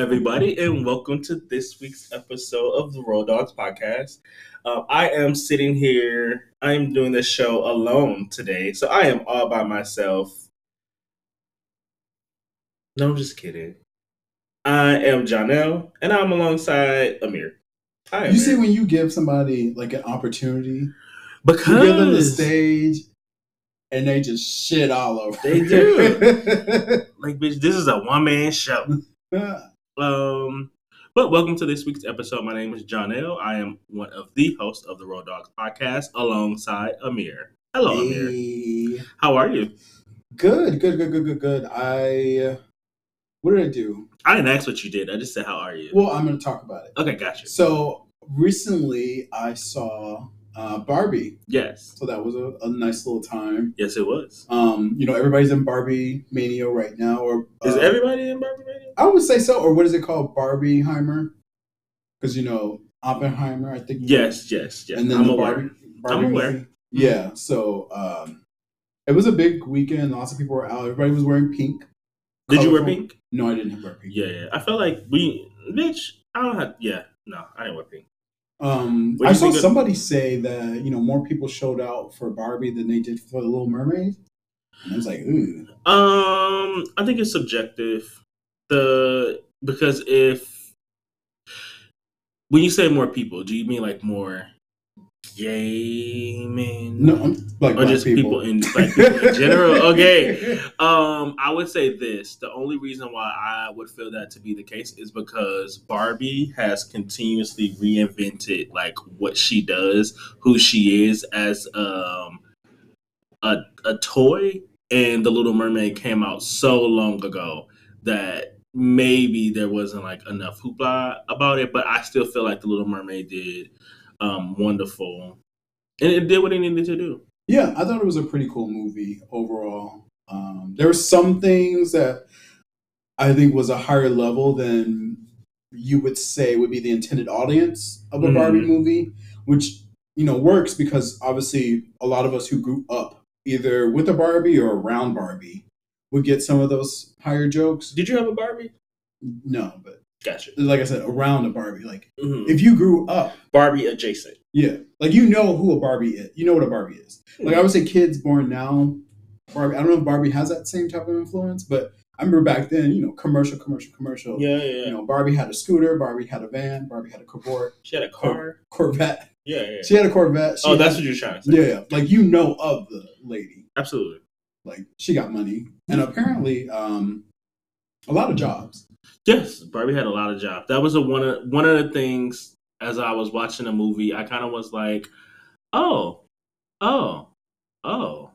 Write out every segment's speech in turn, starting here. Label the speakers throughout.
Speaker 1: Everybody, and welcome to this week's episode of the Road Dogs Podcast. Uh, I am sitting here, I am doing this show alone today, so I am all by myself. No, I'm just kidding. I am Janelle, and I'm alongside Amir. Hi,
Speaker 2: You see, when you give somebody like an opportunity,
Speaker 1: because
Speaker 2: you give them the stage, and they just shit all over.
Speaker 1: They do. like, bitch, this is a one man show. Um, but welcome to this week's episode. My name is Janelle I am one of the hosts of the Road Dogs podcast alongside Amir. Hello, Amir. How are you?
Speaker 2: Good, good, good, good, good, good. I what did I do?
Speaker 1: I didn't ask what you did. I just said, How are you?
Speaker 2: Well, I'm going to talk about it.
Speaker 1: okay, gotcha.
Speaker 2: So recently, I saw uh, Barbie,
Speaker 1: Yes.
Speaker 2: so that was a, a nice little time.
Speaker 1: Yes, it was.
Speaker 2: Um, you know, everybody's in Barbie mania right now, or
Speaker 1: Is
Speaker 2: uh,
Speaker 1: everybody in Barbie Radio?
Speaker 2: I would say so, or what is it called, Barbieheimer? Because you know Oppenheimer, I think.
Speaker 1: Yes, yes, yes.
Speaker 2: and then
Speaker 1: I'm
Speaker 2: the
Speaker 1: aware.
Speaker 2: Barbie, Barbie
Speaker 1: I'm aware.
Speaker 2: movie. Yeah, so um, it was a big weekend. Lots of people were out. Everybody was wearing pink.
Speaker 1: Did you wear pink?
Speaker 2: No, I didn't wear pink.
Speaker 1: Yeah, yeah. I felt like we, bitch, I don't have, yeah, no, I didn't wear pink.
Speaker 2: Um, I saw
Speaker 1: think of-
Speaker 2: somebody say that you know more people showed out for Barbie than they did for the Little Mermaid. And I was like, ooh,
Speaker 1: Um, I think it's subjective. The because if when you say more people, do you mean like more gay men?
Speaker 2: no, I'm like
Speaker 1: or just people, in like people in general. Okay. Um, I would say this: the only reason why I would feel that to be the case is because Barbie has continuously reinvented like what she does, who she is as um a a toy, and the Little Mermaid came out so long ago that maybe there wasn't like enough hoopla about it, but I still feel like the Little Mermaid did um wonderful, and it did what it needed to do.
Speaker 2: Yeah, I thought it was a pretty cool movie overall. Um, there were some things that I think was a higher level than you would say would be the intended audience of a
Speaker 1: Mhm.
Speaker 2: Barbie movie, which you know works because obviously a lot of us who grew up either with a Barbie or around Barbie would get some of those higher jokes.
Speaker 1: Did you have a Barbie?
Speaker 2: No, but
Speaker 1: Gotcha.
Speaker 2: like I said, around a Barbie, like
Speaker 1: Mhm.
Speaker 2: if you grew up,
Speaker 1: Barbie adjacent.
Speaker 2: yeah, like you know who a Barbie is. You know what a Barbie is. Like I would say, kids born now, Barbie. I don't know if Barbie has that same type of influence, but I remember back then, you know, commercial, commercial, commercial.
Speaker 1: Yeah, yeah, yeah.
Speaker 2: You know, Barbie had a scooter, Barbie had a van, Barbie had a Corvette.
Speaker 1: she had a car.
Speaker 2: Corvette.
Speaker 1: Yeah, yeah.
Speaker 2: She had a Corvette. She
Speaker 1: oh, that's
Speaker 2: had-
Speaker 1: what you're trying to say.
Speaker 2: yeah, yeah. Like you know of the lady.
Speaker 1: Absolutely.
Speaker 2: Like she got money, and apparently, um, a lot of jobs.
Speaker 1: Yes, Barbie had a lot of jobs. That was a one of one of the things as I was watching the movie, I kind of was like, "Oh, oh, oh,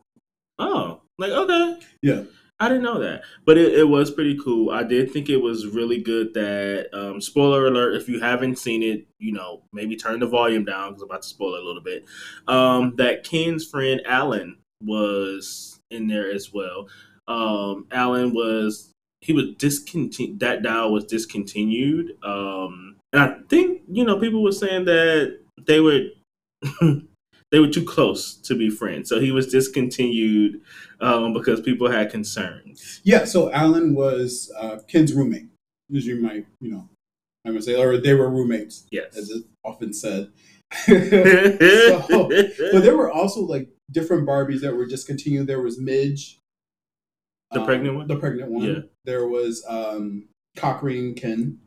Speaker 1: oh." Like, okay.
Speaker 2: Yeah.
Speaker 1: I didn't know that. But it, it was pretty cool. I did think it was really good that um spoiler alert if you haven't seen it, you know, maybe turn the volume down cuz I'm about to spoil it a little bit. Um that Ken's friend Alan was in there as well. Um Alan was he was discontinued that dial was discontinued um and i think you know people were saying that they were they were too close to be friends so he was discontinued um because people had concerns
Speaker 2: Yeah. So Alan was uh, Ken's roommate, as you might, you know, I'm gonna say, or they were roommates,
Speaker 1: yes
Speaker 2: as it often said. so, but there were also like different Barbies that were discontinued. There was Midge,
Speaker 1: The
Speaker 2: um,
Speaker 1: pregnant one?
Speaker 2: The pregnant one.
Speaker 1: Yeah.
Speaker 2: There was um, Cockring Ken.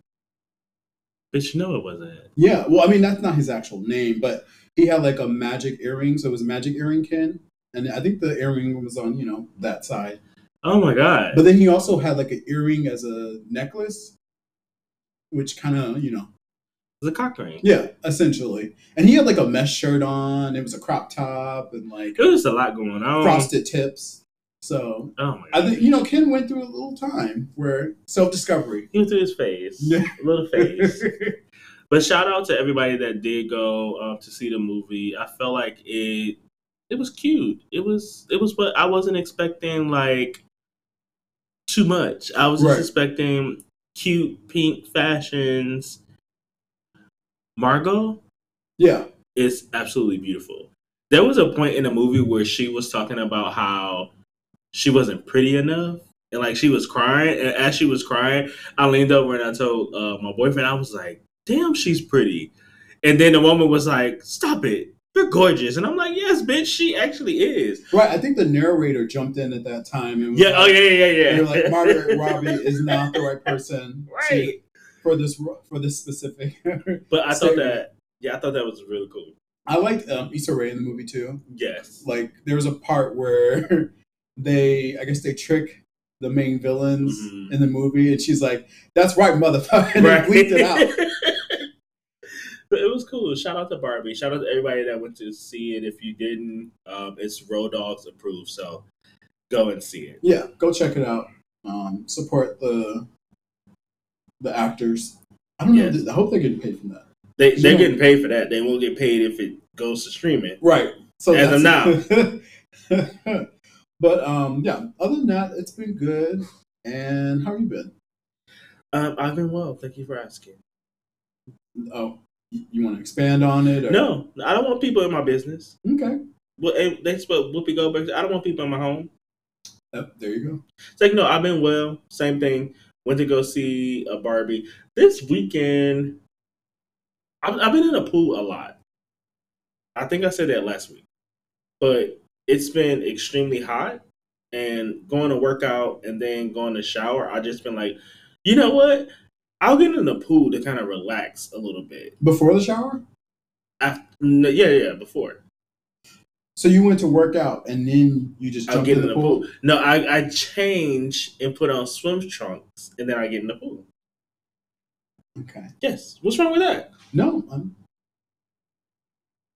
Speaker 1: you know it wasn't
Speaker 2: Yeah. Well, I mean that's not his actual name, but he had like a magic earring, so it was magic earring Ken, and I think the earring was on you know that side.
Speaker 1: oh my god
Speaker 2: But then he also had like an earring as a necklace, which kind of you know
Speaker 1: it was a cock ring
Speaker 2: yeah essentially. And he had like a mesh shirt on. It was a crop top and like
Speaker 1: it was a lot going on
Speaker 2: frosted tips. So
Speaker 1: oh
Speaker 2: I think you know Ken went through a little time where self discovery.
Speaker 1: he went through his phase
Speaker 2: Yeah.
Speaker 1: a little phase But shout out to everybody that did go um, to see the movie. I felt like it it was cute. It was it was what I wasn't expecting like too much. I was just expecting cute pink fashions. Margot
Speaker 2: yeah,
Speaker 1: is absolutely beautiful. There was a point in the movie where she was talking about how she wasn't pretty enough and like she was crying. And as she was crying, I leaned over and I told uh, my boyfriend, I was like, "Damn, she's pretty." And then the woman was like, "Stop it." You're gorgeous, and I'm like, yes, bitch, she actually is.
Speaker 2: Right, I think the narrator jumped in at that time and was
Speaker 1: Yeah, oh
Speaker 2: like,
Speaker 1: yeah, yeah, yeah, yeah.
Speaker 2: You're like Margaret Robbie is not the right person to-
Speaker 1: right.
Speaker 2: for this for this specific.
Speaker 1: But I thought that, yeah, I thought that was really cool.
Speaker 2: I liked um, Issa Rae in the movie too.
Speaker 1: Yes.
Speaker 2: Like there was a part where they, I guess they trick the main villains
Speaker 1: Mhm.
Speaker 2: in the movie, and she's like, "That's right, motherfucker," and they bleeped it out.
Speaker 1: but it was cool. Shout out to Barbie. Shout out to everybody that went to see it. If you didn't, um, it's Road Dogs approved, so go and see it.
Speaker 2: Yeah, go check it out. Um, support the the actors. I don't
Speaker 1: Yes.
Speaker 2: know. I hope they're getting paid from that.
Speaker 1: They they're
Speaker 2: Yeah.
Speaker 1: getting paid for that. They won't get paid if it goes to streaming.
Speaker 2: Right. So
Speaker 1: As of
Speaker 2: now. but um, yeah. Other than that, it's been good. And how have you been?
Speaker 1: Um, I've been well. Thank you for asking.
Speaker 2: Oh, you, want to expand on it? Or?
Speaker 1: No, I don't want people in my business.
Speaker 2: Okay.
Speaker 1: Well, that's what Whoopi Goldberg. I don't want people in my home.
Speaker 2: Yep, there you go.
Speaker 1: It's like no, I've been well. Same thing. Went to go see a Barbie this weekend. I've, I've been in a pool a lot. I think I said that last week, but it's been extremely hot, and going to work out and then going to shower. I just been like, you know what? I'll get in the pool to kind of relax a little bit.
Speaker 2: Before the shower?
Speaker 1: After, no, yeah, yeah, before
Speaker 2: So you went to work out and then you just jumped
Speaker 1: get
Speaker 2: in the, pool?
Speaker 1: No, I I change and put on swim trunks, and then I get in the pool.
Speaker 2: Okay.
Speaker 1: Yes. What's wrong with that?
Speaker 2: No, I'm,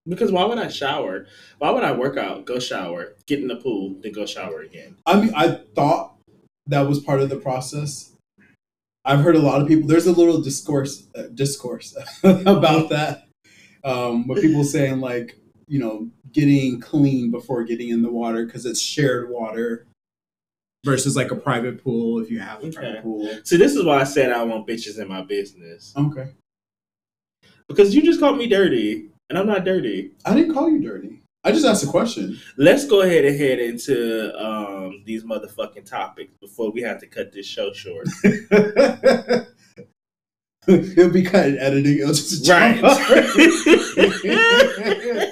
Speaker 1: Because why would I shower? Why would I work out, go shower, get in the pool, then go shower again?
Speaker 2: I mean, I thought that was part of the process. I've heard a lot of people. There's a little discourse, uh, discourse about that, um, with people saying like, you know, getting clean before getting in the water because it's shared water versus like a private pool if you have a
Speaker 1: Okay.
Speaker 2: private pool.
Speaker 1: See, this is why I said I want bitches in my business.
Speaker 2: Okay,
Speaker 1: Because you just called me dirty, and I'm not dirty.
Speaker 2: I didn't call you dirty. I just asked a question.
Speaker 1: Let's go ahead and head into um, these motherfucking topics before we have to cut this show short.
Speaker 2: It'll be cut in editing. It'll just
Speaker 1: Right.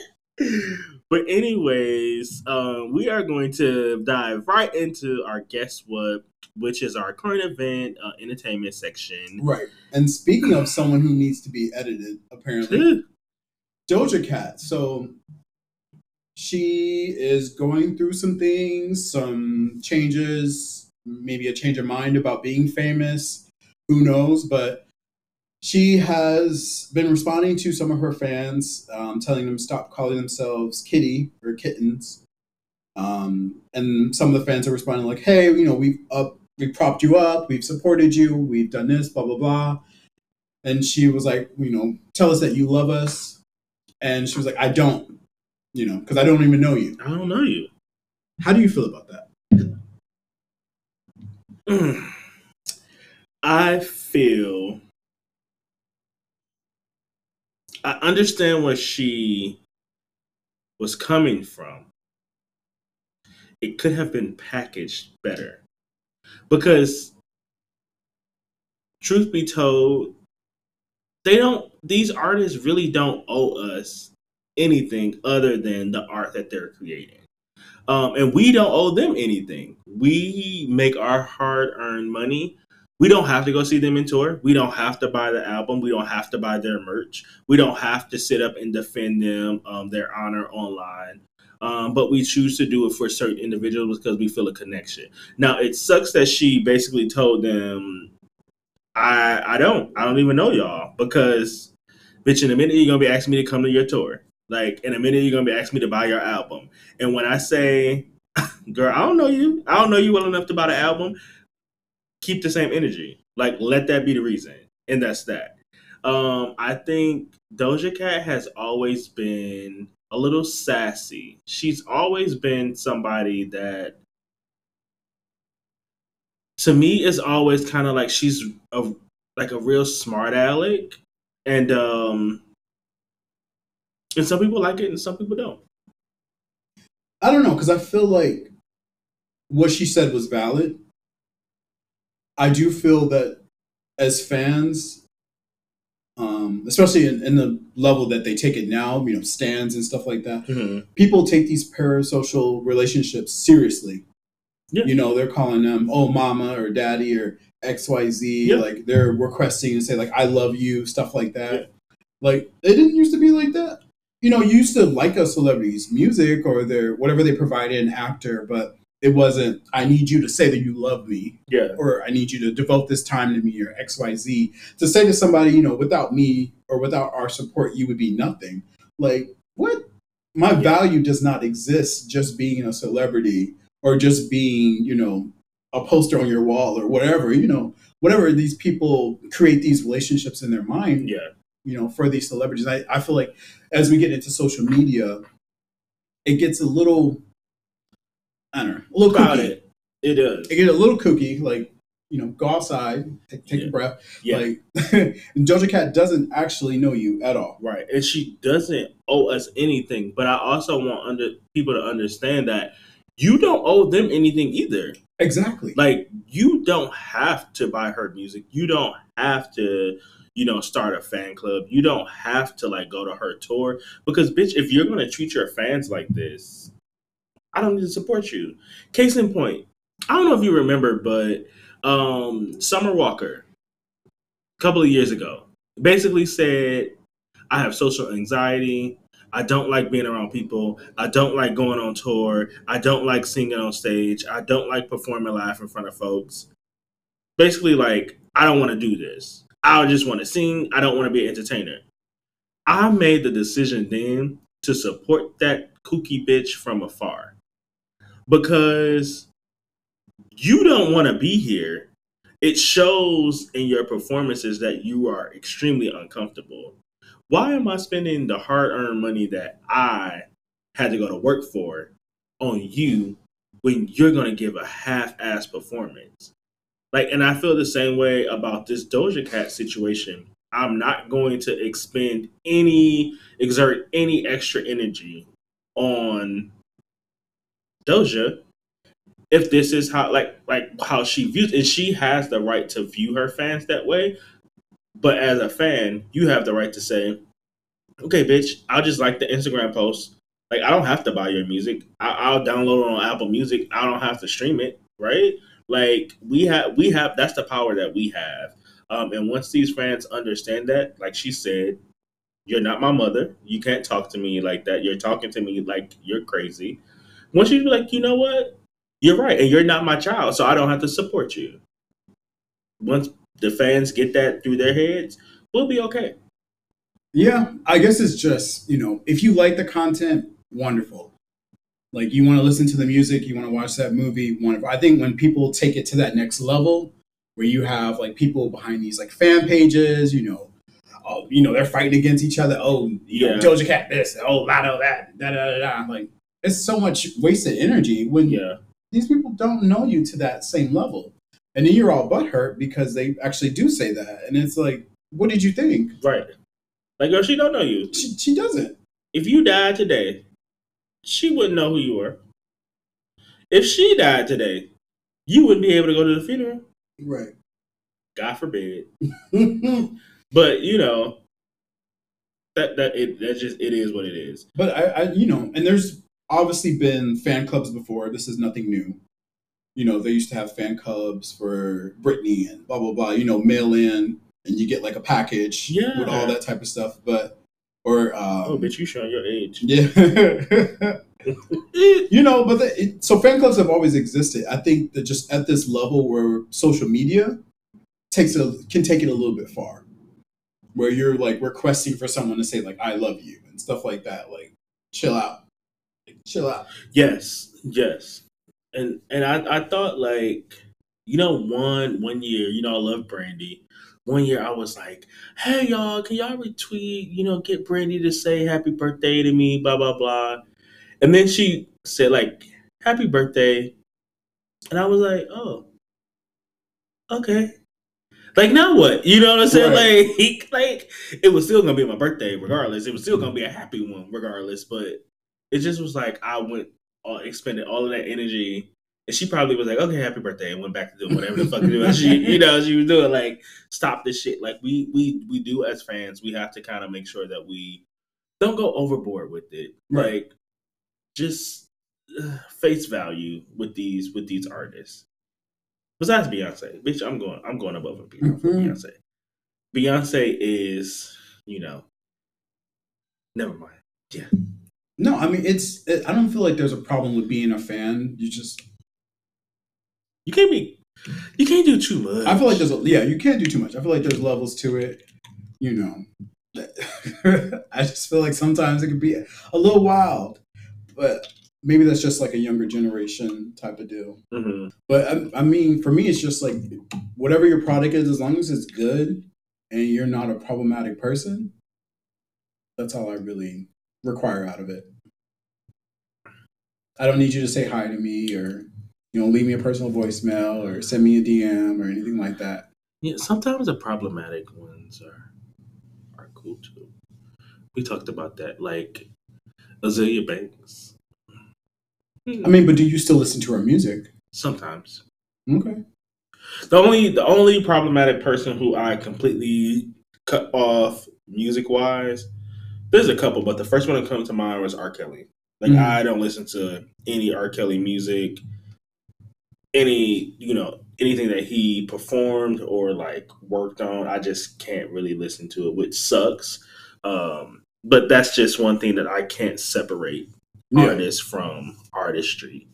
Speaker 1: but anyways, um, we are going to dive right into our guess what, which is our current event uh, entertainment section.
Speaker 2: right. And speaking of someone who needs to be edited, apparently, Doja Cat. So she is going through some things, some changes, maybe a change of mind about being famous. Who knows? But she has been responding to some of her fans, um, telling them stop calling themselves kitty or kittens. Um, and some of the fans are responding like, "Hey, you know, we've up, we propped you up, we've supported you, we've done this, blah blah blah." And she was like, "You know, tell us that you love us." And she was like, "I don't, you know, because I don't even know you."
Speaker 1: I don't know you.
Speaker 2: How do you feel about that?
Speaker 1: I feel I understand where she was coming from. It could have been packaged better. Because truth be told, they don't these artists really don't owe us anything other than the art that they're creating. Um, and we don't owe them anything. We make our hard earned money. We don't have to go see them in tour. We don't have to buy the album. We don't have to buy their merch. We don't have to sit up and defend them, um, their honor online. Um, but we choose to do it for certain individuals because we feel a connection. Now it sucks that she basically told them, "I I don't I don't even know y'all because, bitch, in a minute you're gonna be asking me to come to your tour. Like in a minute you're gonna be asking me to buy your album. And when I say, girl, I don't know you. I don't know you well enough to buy the album. Keep the same energy. Like let that be the reason. And that's that. Um, I think Doja Cat has always been a little sassy. She's always been somebody that to me is always kind of like she's a like a real smart aleck. And um and some people like it and some people don't.
Speaker 2: I don't know because I feel like what she said was valid. I do feel that as fans, um, especially in, in the level that they take it now, you know, stands and stuff like that,
Speaker 1: Mhm.
Speaker 2: people take these parasocial relationships seriously.
Speaker 1: Yeah.
Speaker 2: You know, they're calling them oh mama or daddy or XYZ.
Speaker 1: Yeah.
Speaker 2: Like they're requesting and say like I love you, stuff like that.
Speaker 1: Yeah.
Speaker 2: Like it didn't used to be like that. You know, you used to like a celebrity's music or their whatever they provided an actor, but it wasn't I need you to say that you love me
Speaker 1: Yeah.
Speaker 2: or I need you to devote this time to me or XYZ. To say to somebody, you know, without me or without our support, you would be nothing. Like, what? My
Speaker 1: Yeah.
Speaker 2: value does not exist just being a celebrity or just being, you know, a poster on your wall or whatever, you know, whatever these people create these relationships in their mind,
Speaker 1: Yeah.
Speaker 2: you know, for these celebrities. I, I feel like as we get into social media, it gets a little, I don't know, a little
Speaker 1: About
Speaker 2: kooky
Speaker 1: it. It does.
Speaker 2: it get a little kooky, like you know, go outside, take, take
Speaker 1: Yeah.
Speaker 2: a breath.
Speaker 1: Yeah.
Speaker 2: Like Doja Cat doesn't actually know you at all.
Speaker 1: Right. And she doesn't owe us anything. But I also want under people to understand that you don't owe them anything either.
Speaker 2: Exactly.
Speaker 1: Like you don't have to buy her music. You don't have to, you know, start a fan club. You don't have to like go to her tour. Because bitch, if you're gonna treat your fans like this, I don't need to support you. Case in point, I don't know if you remember, but um Summer Walker, a couple of years ago, basically said, I have social anxiety. I don't like being around people. I don't like going on tour. I don't like singing on stage. I don't like performing live in front of folks. Basically, like, I don't want to do this. I just want to sing. I don't want to be an entertainer. I made the decision then to support that kooky bitch from afar because you don't want to be here. It shows in your performances that you are extremely uncomfortable why am I spending the hard earned money that I had to go to work for on you when you're going to give a half ass performance? Like, and I feel the same way about this Doja Cat situation. I'm not going to expend any, exert any extra energy on Doja if this is how, like, like how she views, and she has the right to view her fans that way. But as a fan, you have the right to say, okay, bitch, I'll just like the Instagram post. Like, I don't have to buy your music. I- I'll download it on Apple Music. I don't have to stream it, right? Like, we have, we have, that's the power that we have. Um, and once these fans understand that, like she said, you're not my mother. You can't talk to me like that. You're talking to me like you're crazy. Once you be like, you know what? You're right. And you're not my child. So I don't have to support you. Once the fans get that through their heads, we'll be okay.
Speaker 2: Yeah, I guess it's just you know, if you like the content, wonderful. Like you want to listen to the music, you want to watch that movie, wonderful. I think when people take it to that next level, where you have like people behind these like fan pages, you know, oh, you know, they're fighting against each other. Oh, you know, Doja Cat this, oh, Latto that, da da da da. Like it's so much wasted energy when
Speaker 1: Yeah.
Speaker 2: these people don't know you to that same level. And then you're all butthurt because they actually do say that. And it's like, what did you think?
Speaker 1: Right. Like, girl, she don't know you.
Speaker 2: She, she doesn't.
Speaker 1: If you died today, she wouldn't know who you were. If she died today, you wouldn't be able to go to the funeral.
Speaker 2: Right.
Speaker 1: God forbid. But you know, that that it that just it is what it is.
Speaker 2: but I, I, you know, and there's obviously been fan clubs before. This is nothing new. You know, they used to have fan clubs for Britney and blah blah blah. You know, mail in and you get like a package
Speaker 1: Yeah.
Speaker 2: with all that type of stuff. But or um,
Speaker 1: Oh, bitch, you showing your age.
Speaker 2: Yeah. you know, but the, it, so fan clubs have always existed. I think that just at this level where social media takes a can take it a little bit far, where you're like requesting for someone to say like "I love you" and stuff like that. Like, chill out, like, chill out.
Speaker 1: Yes, yes. And and I, I thought like, you know, one one year, you know, I love Brandy. One year I was like, hey y'all, can y'all retweet, you know, get Brandy to say happy birthday to me, blah blah blah. And then she said like, happy birthday. And I was like, oh, okay. Like now what? You know what I'm saying? Like, like it was still gonna be my birthday regardless. It was still gonna be a happy one regardless. But it just was like I went all expended all of that energy And she probably was like, "Okay, happy birthday," and went back to doing whatever the fuck was she, you know, she was doing. Like, stop this shit. Like, we we we do as fans, we have to kind of make sure that we don't go overboard with it.
Speaker 2: Right.
Speaker 1: Like, just uh, face value with these with these artists. Besides Beyonce, bitch, I'm going I'm going above and beyond
Speaker 2: Mhm.
Speaker 1: Beyonce. Beyonce is, you know, never mind. Yeah.
Speaker 2: No, I mean it's. It, I don't feel like there's a problem with being a fan. You just.
Speaker 1: You can't be you can't do too much.
Speaker 2: I feel like there's a yeah. You can't do too much. I feel like there's levels to it. You know. I just feel like sometimes it could be a little wild, but maybe that's just like a younger generation type of deal.
Speaker 1: hmm
Speaker 2: But I, I mean, for me, it's just like whatever your product is, as long as it's good and you're not a problematic person, that's all I really require out of it. I don't need you to say hi to me or you know leave me a personal voicemail or send me a DM or anything like that.
Speaker 1: Yeah, sometimes the problematic ones are are cool too. We talked about that, like Azealia Banks.
Speaker 2: I mean, but do you still listen to her music?
Speaker 1: sometimes
Speaker 2: Okay.
Speaker 1: the only the only problematic person who I completely cut off music wise. There's a couple, but the first one that comes to mind was R. Kelly. Like
Speaker 2: Mhm.
Speaker 1: I don't listen to any R. Kelly music, any you know anything that he performed or like worked on. I just can't really listen to it, which sucks. Um, but that's just one thing that I can't separate
Speaker 2: Yeah.
Speaker 1: artist from artistry.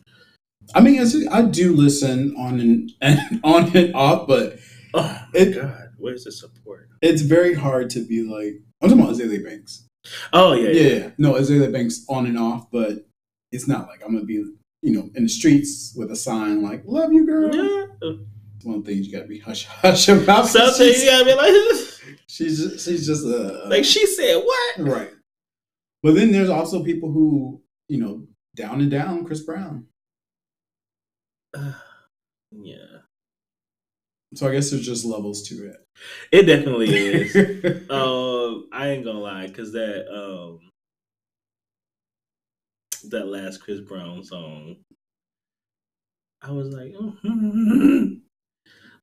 Speaker 2: I mean, I do listen on and, and on and off, but
Speaker 1: Oh my
Speaker 2: It-
Speaker 1: god, where's the support?
Speaker 2: it's very hard to be like I'm talking about Azealia Banks.
Speaker 1: Oh yeah,
Speaker 2: Yeah,
Speaker 1: yeah.
Speaker 2: no, Azealia Banks on and off, but it's not like I'm gonna be, you know, in the streets with a sign like "Love you, girl."
Speaker 1: yeah.
Speaker 2: It's one of the things you gotta be hush hush about.
Speaker 1: Something you
Speaker 2: she's,
Speaker 1: gotta be like,
Speaker 2: she's just, she's just a
Speaker 1: like she said, what?
Speaker 2: right. But then there's also people who, you know, down and down Chris Brown.
Speaker 1: yeah,
Speaker 2: So I guess there's just levels to it.
Speaker 1: it definitely is. um, I ain't gonna lie, cause that um, that last Chris Brown song, I was like, mm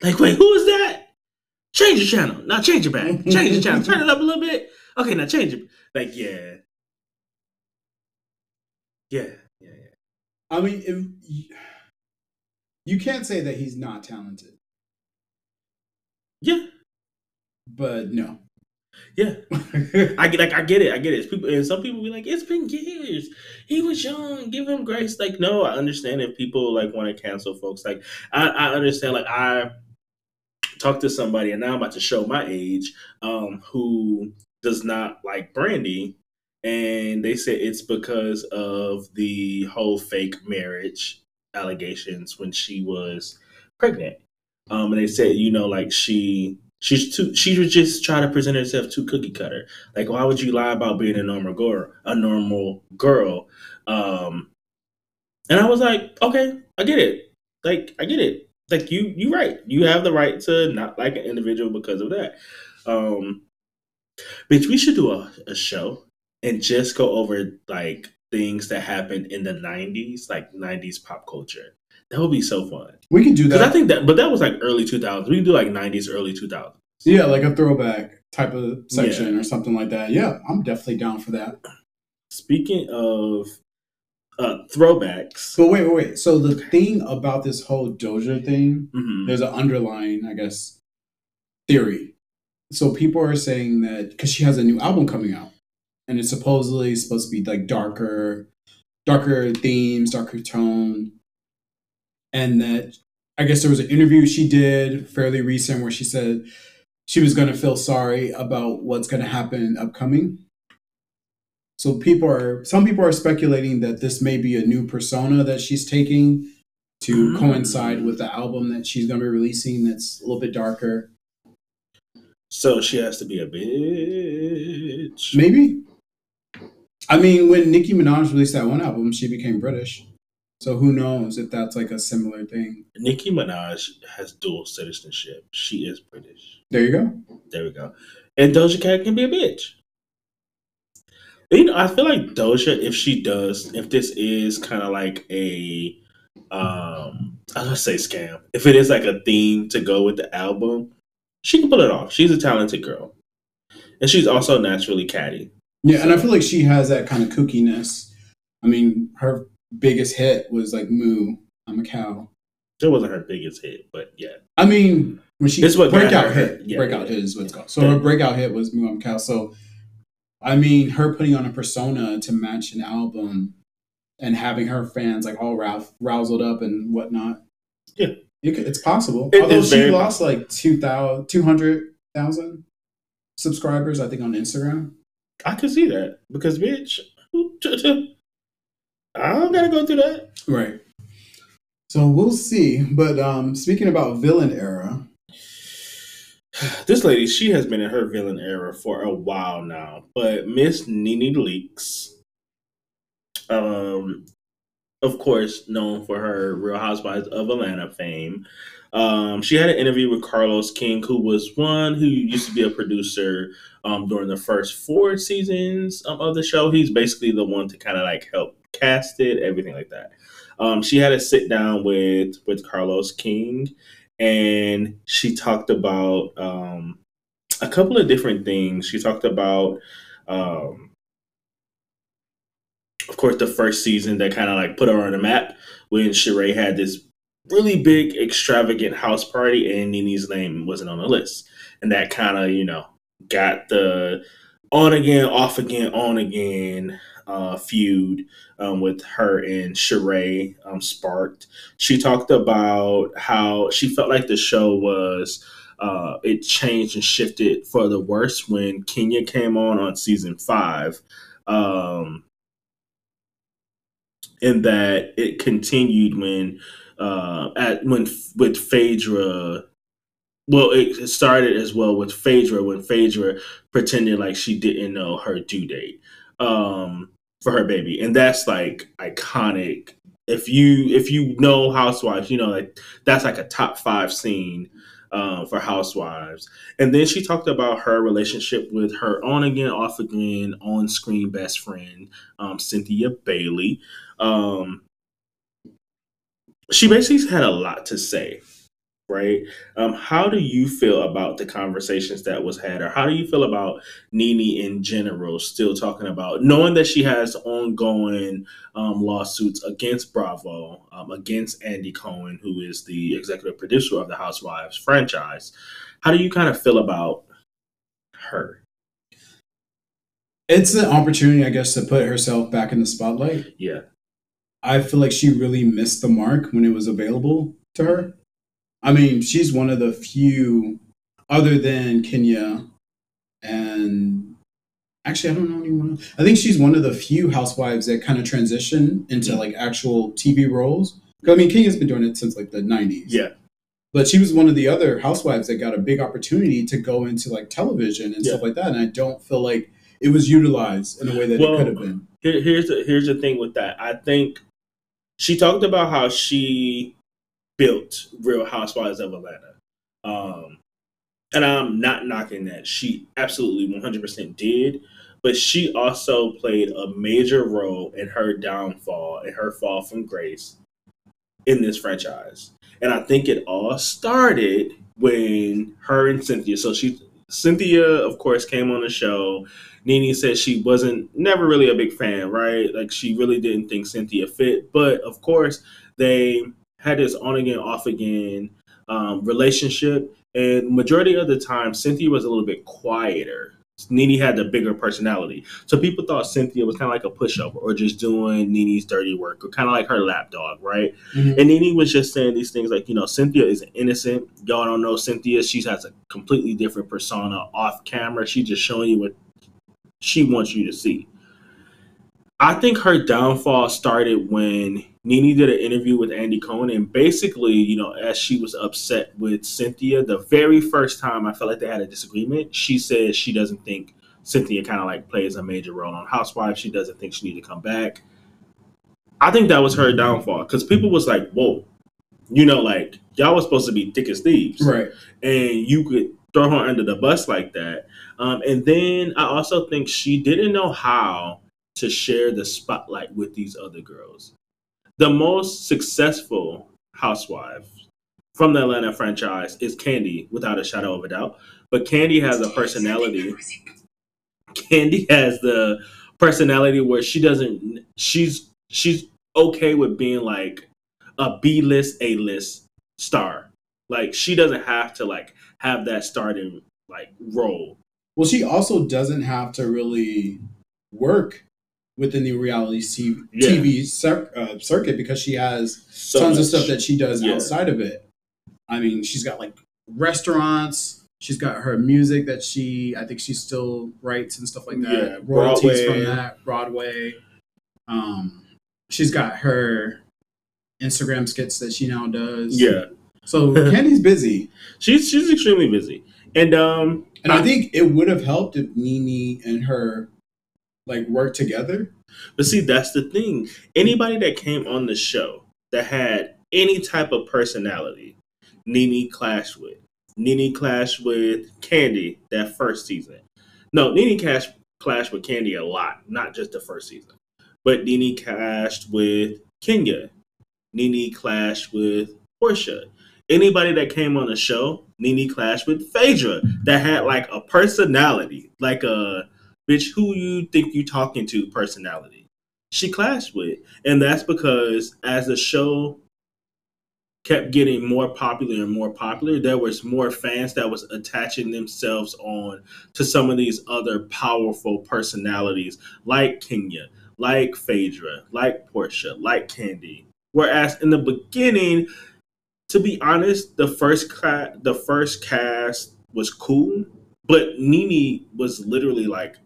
Speaker 1: like, wait, who is that? Change the channel. Now change it back. Change the channel. Turn it up a little bit. Okay, now change it. Like, yeah, yeah, yeah, yeah.
Speaker 2: I mean, if you can't say that he's not talented,
Speaker 1: Yeah,
Speaker 2: but no.
Speaker 1: yeah. I get like I get it, I get it. It's people and some people be like, it's been years. He was young. Give him grace. Like, no, I understand if people like want to cancel folks. Like, I, I understand. Like, I talked to somebody, and now I'm about to show my age, um, who does not like Brandy, and they said it's because of the whole fake marriage allegations when she was pregnant. Um, and they said, you know, like she she's too she was just trying to present herself too cookie cutter. Like, why would you lie about being a normal girl? A normal girl. Um, and I was like, okay, I get it. Like, I get it. Like you, you right. You have the right to not like an individual because of that. Um, bitch, we should do a, a show and just go over like things that happened in the '90s, like '90s pop culture. That would be so fun.
Speaker 2: We can do
Speaker 1: Because I think that, but that was like early 2000s. We can do like 90s, early 2000s.
Speaker 2: yeah, like a throwback type of section or something like that. Yeah, I'm definitely down for that.
Speaker 1: Speaking of uh, throwbacks,
Speaker 2: But wait, wait, wait. So the thing about this whole Doja thing,
Speaker 1: mhm,
Speaker 2: there's an underlying, I guess, theory. So people are saying that because she has a new album coming out, and it's supposedly supposed to be like darker, darker themes, darker tone, and that I guess there was an interview she did fairly recent where she said she was going to feel sorry about what's going to happen upcoming. So people are some people are speculating that this may be a new persona that she's taking to
Speaker 1: Mm.
Speaker 2: coincide with the album that she's going to be releasing that's a little bit darker.
Speaker 1: so she has to be a bitch.
Speaker 2: Maybe. I mean, when Nicki Minaj released that one album, she became British. So who knows if that's like a similar thing.
Speaker 1: Nicki Minaj has dual citizenship. She is British.
Speaker 2: There you go.
Speaker 1: There we go. And Doja Cat can be a bitch. You know, I feel like Doja, if she does, if this is kind of like a um I was gonna say scam. If it is like a theme to go with the album, she can pull it off. She's a talented girl. And she's also naturally catty.
Speaker 2: Yeah, and I feel like she has that kind of kookiness. I mean, her biggest hit was like "Moo, I'm a Cow."
Speaker 1: It wasn't her biggest hit, but yeah.
Speaker 2: I mean, when she
Speaker 1: what got
Speaker 2: breakout hit,
Speaker 1: yeah,
Speaker 2: breakout
Speaker 1: yeah.
Speaker 2: hit is what it's called. So
Speaker 1: Yeah.
Speaker 2: her breakout hit was "Moo, I'm a Cow." So, I mean, her putting on a persona to match an album and having her fans like all rouse, roused up and whatnot.
Speaker 1: Yeah.
Speaker 2: it, it's possible.
Speaker 1: It
Speaker 2: Although she lost like 2,000 200,000 subscribers, I think, on Instagram.
Speaker 1: I could see that. Because bitch, I don't gotta go through that.
Speaker 2: Right. So we'll see. But um, speaking about villain era,
Speaker 1: This lady, she has been in her villain era for a while now. But Miss Nene Leakes, um, of course, known for her Real Housewives of Atlanta fame. Um, she had an interview with Carlos King, who was one who used to be a producer um, during the first four seasons um, of the show. He's basically the one to kind of like help cast it, everything like that. Um, she had a sit down with with Carlos King, and she talked about um, a couple of different things. She talked about, um, of course, the first season that kind of like put her on the map when Sheree had this really big, extravagant house party, and Nene's name wasn't on the list, and that kind of you know got the on again, off again, on again uh, feud um, with her and Sheree um, sparked. She talked about how she felt like the show was uh, it changed and shifted for the worse when Kenya came on on season five. Um, that it continued when uh, at when with Phaedra. Well, it started as well with Phaedra when Phaedra pretended like she didn't know her due date um, for her baby, and that's like iconic. If you if you know Housewives, you know like that's like a top five scene um, for Housewives. And then she talked about her relationship with her on again, off again, on screen best friend, um, Cynthia Bailey. Um, she basically had a lot to say, right? Um, how do you feel about the conversations that was had, or how do you feel about Nene in general still talking about knowing that she has ongoing um, lawsuits against Bravo, um, against Andy Cohen, who is the executive producer of the Housewives franchise? How do you kind of feel about her?
Speaker 2: it's an opportunity, I guess, to put herself back in the spotlight.
Speaker 1: Yeah,
Speaker 2: I feel like she really missed the mark when it was available to her. I mean, she's one of the few, other than Kenya, and actually, I don't know anyone. Else. I think she's one of the few housewives that kind of transition into
Speaker 1: Mhm.
Speaker 2: like actual TV roles. I mean, Kenya's been doing it since like the '90s.
Speaker 1: yeah,
Speaker 2: but she was one of the other housewives that got a big opportunity to go into like television and
Speaker 1: Yeah.
Speaker 2: stuff like that. And I don't feel like it was utilized in a way that
Speaker 1: Well,
Speaker 2: it could have been.
Speaker 1: Here, here's the here's the thing with that. I think she talked about how she built Real Housewives of Atlanta, um, and I'm not knocking that. She absolutely 100 percent did, but she also played a major role in her downfall and her fall from grace in this franchise. And I think it all started when her and Cynthia. So she Cynthia, of course, came on the show. Nene said she wasn't never really a big fan, right? Like she really didn't think Cynthia fit. But of course, they had this on again, off again um, relationship. And majority of the time, Cynthia was a little bit quieter. Nene had the bigger personality. So people thought Cynthia was kind of like a pushover or just doing Nene's dirty work or kind of like her lapdog, right?
Speaker 2: Mhm.
Speaker 1: And Nene was just saying these things like, you know, Cynthia is innocent. Y'all don't know Cynthia. She has a completely different persona off camera. She just showing you what she wants you to see. I think her downfall started when Nene did an interview with Andy Cohen, and basically, you know, as she was upset with Cynthia, the very first time I felt like they had a disagreement, she said she doesn't think Cynthia kind of like plays a major role on Housewives. She doesn't think she need to come back. I think that was her downfall because people was like, "Whoa, you know, like y'all was supposed to be thick as thieves,
Speaker 2: Right.
Speaker 1: and you could throw her under the bus like that." Um, and then I also think she didn't know how to share the spotlight with these other girls. The most successful housewife from the Atlanta franchise is Kandi, without a shadow of a doubt. But Kandi has a personality. Kandi has the personality where she doesn't. She's she's okay with being like a B list, A list star. Like she doesn't have to like have that starting like role.
Speaker 2: Well, she also doesn't have to really work within the reality C-
Speaker 1: Yeah.
Speaker 2: TV cir- uh, circuit because she has
Speaker 1: So
Speaker 2: tons of stuff that she does
Speaker 1: Yeah.
Speaker 2: outside of it. I mean, she's got like restaurants. She's got her music that she, I think she still writes and stuff like that.
Speaker 1: Yeah,
Speaker 2: Royalties
Speaker 1: Broadway.
Speaker 2: from that, Broadway. Um, she's got her Instagram skits that she now does.
Speaker 1: Yeah,
Speaker 2: So Kandi's busy.
Speaker 1: she's she's extremely busy, and um,
Speaker 2: And I think it would have helped if Nene and her like work together.
Speaker 1: But see, that's the thing. Anybody that came on the show that had any type of personality, Nene clashed with. Nene clashed with Kandi that first season. No, Nene clashed with Kandi a lot, not just the first season. But Nene clashed with Kenya. Nene clashed with Portia. Anybody that came on the show, Nene clashed with Phaedra that had like a personality, like a bitch who you think you talking to personality? She clashed with and that's because as the show kept getting more popular and more popular there was more fans that was attaching themselves on to some of these other powerful personalities like kenya like phaedra like portia like kandi. Whereas in the beginning to be honest the first cla- the first cast was cool but Nene was literally like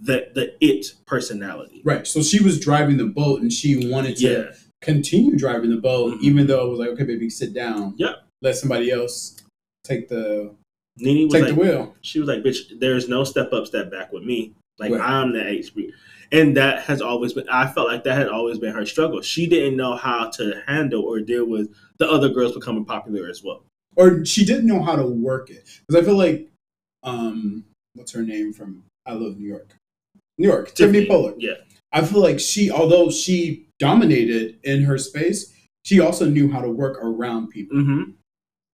Speaker 1: the the it personality.
Speaker 2: Right. So she was driving the boat and she wanted to
Speaker 1: Yeah,
Speaker 2: continue driving the boat,
Speaker 1: Mhm.
Speaker 2: even though it was like, okay, baby, sit down.
Speaker 1: Yep.
Speaker 2: Let somebody else take the
Speaker 1: Nene was
Speaker 2: take
Speaker 1: like,
Speaker 2: the wheel.
Speaker 1: she was like, "Bitch, there's no step up, step back with me. Like
Speaker 2: Right.
Speaker 1: I'm the HB." And that has always been. I felt like that had always been her struggle. She didn't know how to handle or deal with the other girls becoming popular as well.
Speaker 2: Or she didn't know how to work it. Because I feel like um what's her name from I Love New York? New York, Tiffany Pollard.
Speaker 1: Yeah,
Speaker 2: I feel like she although she dominated in her space, she also knew how to work around people.
Speaker 1: hmm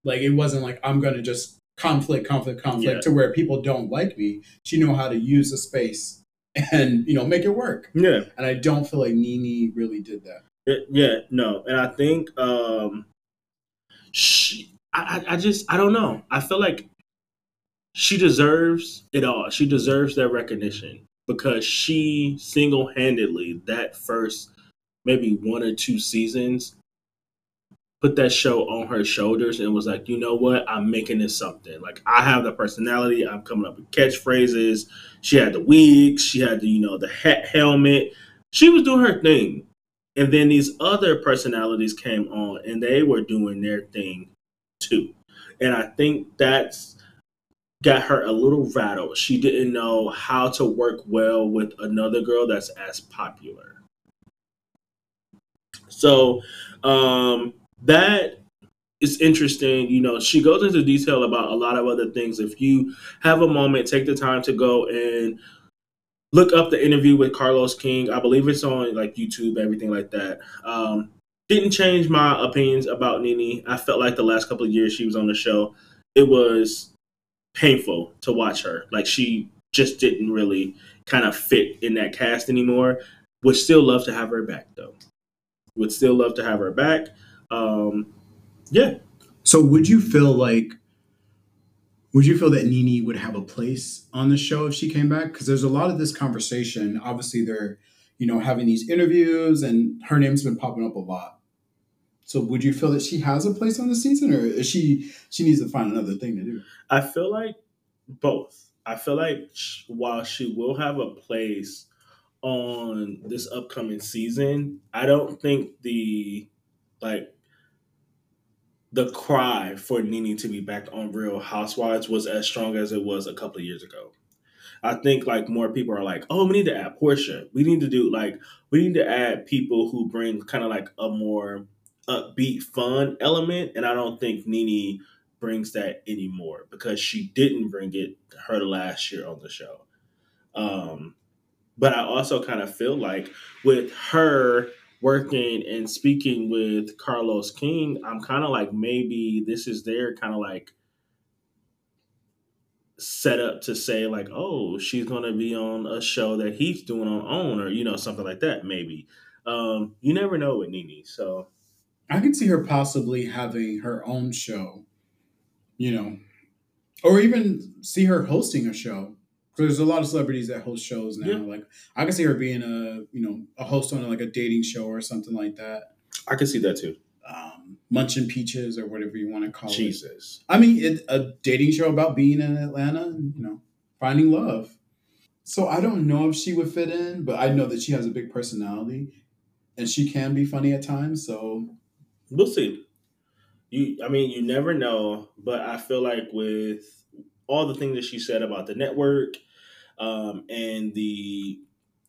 Speaker 2: Like it wasn't like I'm gonna just conflict, conflict, conflict
Speaker 1: Yeah.
Speaker 2: to where people don't like me. She knew how to use the space and you know make it work.
Speaker 1: yeah.
Speaker 2: And I don't feel like Nene really did that.
Speaker 1: It- yeah, no, and I think um, she, I, I, I just, I don't know. I feel like she deserves it all. She deserves that recognition because she single handedly that first maybe one or two seasons put that show on her shoulders and was like, you know what, I'm making this something. Like I have the personality. I'm coming up with catchphrases. She had the wigs. She had the you know the hat helmet. She was doing her thing. And then these other personalities came on and they were doing their thing too. And I think that's got her a little rattled. She didn't know how to work well with another girl that's as popular. So um, that is interesting. You know, she goes into detail about a lot of other things. If you have a moment, take the time to go and look up the interview with Carlos King. I believe it's on like YouTube, everything like that. Um, didn't change my opinions about Nene. I felt like the last couple of years she was on the show, it was painful to watch her. Like she just didn't really kind of fit in that cast anymore. Would still love to have her back though. Would still love to have her back. Um, yeah,
Speaker 2: So would you feel like would you feel that Nene would have a place on the show if she came back? Because there's a lot of this conversation. Obviously, they're you know having these interviews, and her name's been popping up a lot. So would you feel that she has a place on the season, or is she she needs to find another thing to do?
Speaker 1: I feel like both. I feel like while she will have a place on this upcoming season, I don't think the like the cry for Nene to be back on Real Housewives was as strong as it was a couple of years ago. I think like more people are like, oh, we need to add Portia. We need to do like we need to add people who bring kind of like a more upbeat, fun element, and I don't think Nene brings that anymore because she didn't bring it her last year on the show. Um, but I also kind of feel like with her working and speaking with Carlos King, I'm kind of like maybe this is their kind of like set up to say like, oh, she's gonna be on a show that he's doing on OWN or you know something like that. Maybe um, you never know with Nene. So
Speaker 2: I can see her possibly having her own show, you know, or even see her hosting a show. Because There's a lot of celebrities that host shows now.
Speaker 1: Yeah.
Speaker 2: Like I can see her being a you know a host on like a dating show or something like that.
Speaker 1: I can see that too.
Speaker 2: Um, Munching Peaches or whatever you want to call it.
Speaker 1: Jesus.
Speaker 2: I mean, it, a dating show about being in Atlanta and you know finding love. So I don't know if she would fit in, but I know that she has a big personality, and she can be funny at times. So
Speaker 1: We'll see. You, I mean, you never know, but I feel like with all the things that she said about the network, um, and the,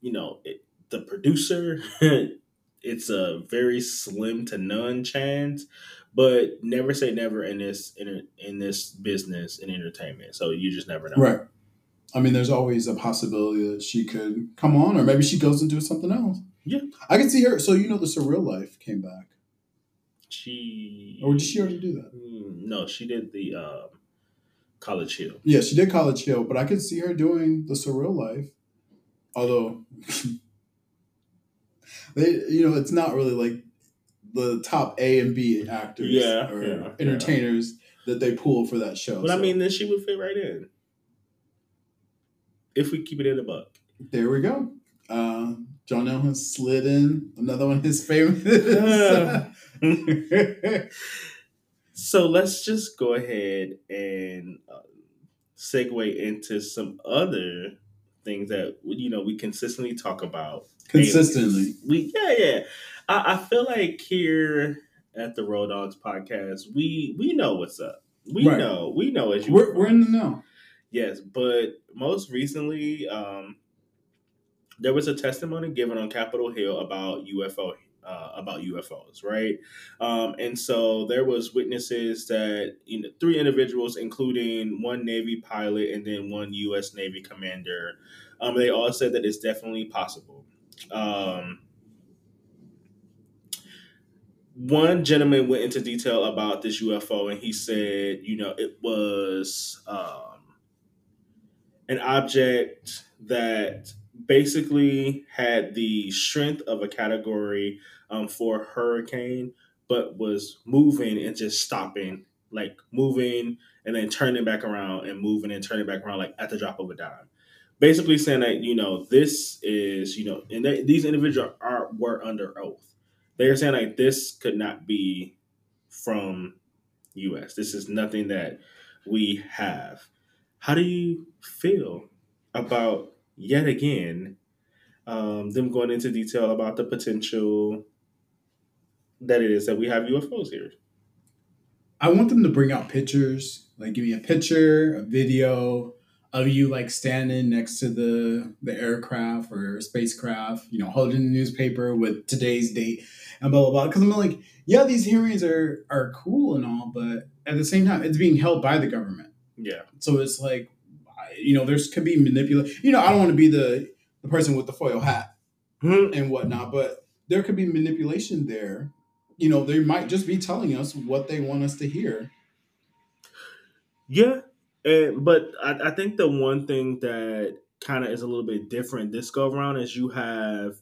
Speaker 1: you know, it, the producer, it's a very slim to none chance. But never say never in this in, in this business in entertainment. So you just never know.
Speaker 2: right. I mean, there's always a possibility that she could come on, or maybe she goes and do something else.
Speaker 1: Yeah.
Speaker 2: I can see her. So you know, the surreal life came back,
Speaker 1: She
Speaker 2: or did she already do that?
Speaker 1: Mm, No, she did the um, College Hill.
Speaker 2: Yeah, she did College Hill, but I could see her doing the surreal life. Although they, you know, it's not really like the top A and B actors
Speaker 1: Yeah,
Speaker 2: or
Speaker 1: yeah,
Speaker 2: entertainers that they pull for that show.
Speaker 1: But I mean, then she would fit right in. If we keep it in a buck.
Speaker 2: there we go. Uh, John L has slid in another one of his favorites.
Speaker 1: So let's just go ahead and uh, segue into some other things that you know we consistently talk about.
Speaker 2: Consistently.
Speaker 1: We yeah yeah. I, I feel like here at the Road Dogs podcast, we we know what's up. We
Speaker 2: Right.
Speaker 1: know we know as you
Speaker 2: We're, we're in the know.
Speaker 1: Yes, but most recently, um, there was a testimony given on Capitol Hill about UFO, uh, about UFOs, right? Um, and so there was witnesses that you know, three individuals, including one Navy pilot and then one U.S. Navy commander, um, they all said that it's definitely possible. Um, one gentleman went into detail about this UFO, and he said, you know, it was um, an object that basically had the strength of a category um, for hurricane, but was moving and just stopping, like moving and then turning back around and moving and turning back around, like at the drop of a dime. Basically saying that you know this is you know, and they, these individuals are were under oath. They are saying like this could not be from U.S. This is nothing that we have. How do you feel about yet again um, them going into detail about the potential that it is that we have UFOs here?
Speaker 2: I want them to bring out pictures, like give me a picture, a video of you like standing next to the the aircraft or spacecraft, you know, holding the newspaper with today's date and blah blah blah. Because I'm like, yeah, these hearings are are cool and all, but at the same time, it's being held by the government.
Speaker 1: Yeah,
Speaker 2: So it's like, you know, there's could be manipulation. You know, I don't want to be the the person with the foil hat hmm. and whatnot, but there could be manipulation there. You know, they might just be telling us what they want us to hear.
Speaker 1: yeah, and but I, I think the one thing that kind of is a little bit different this go around is you have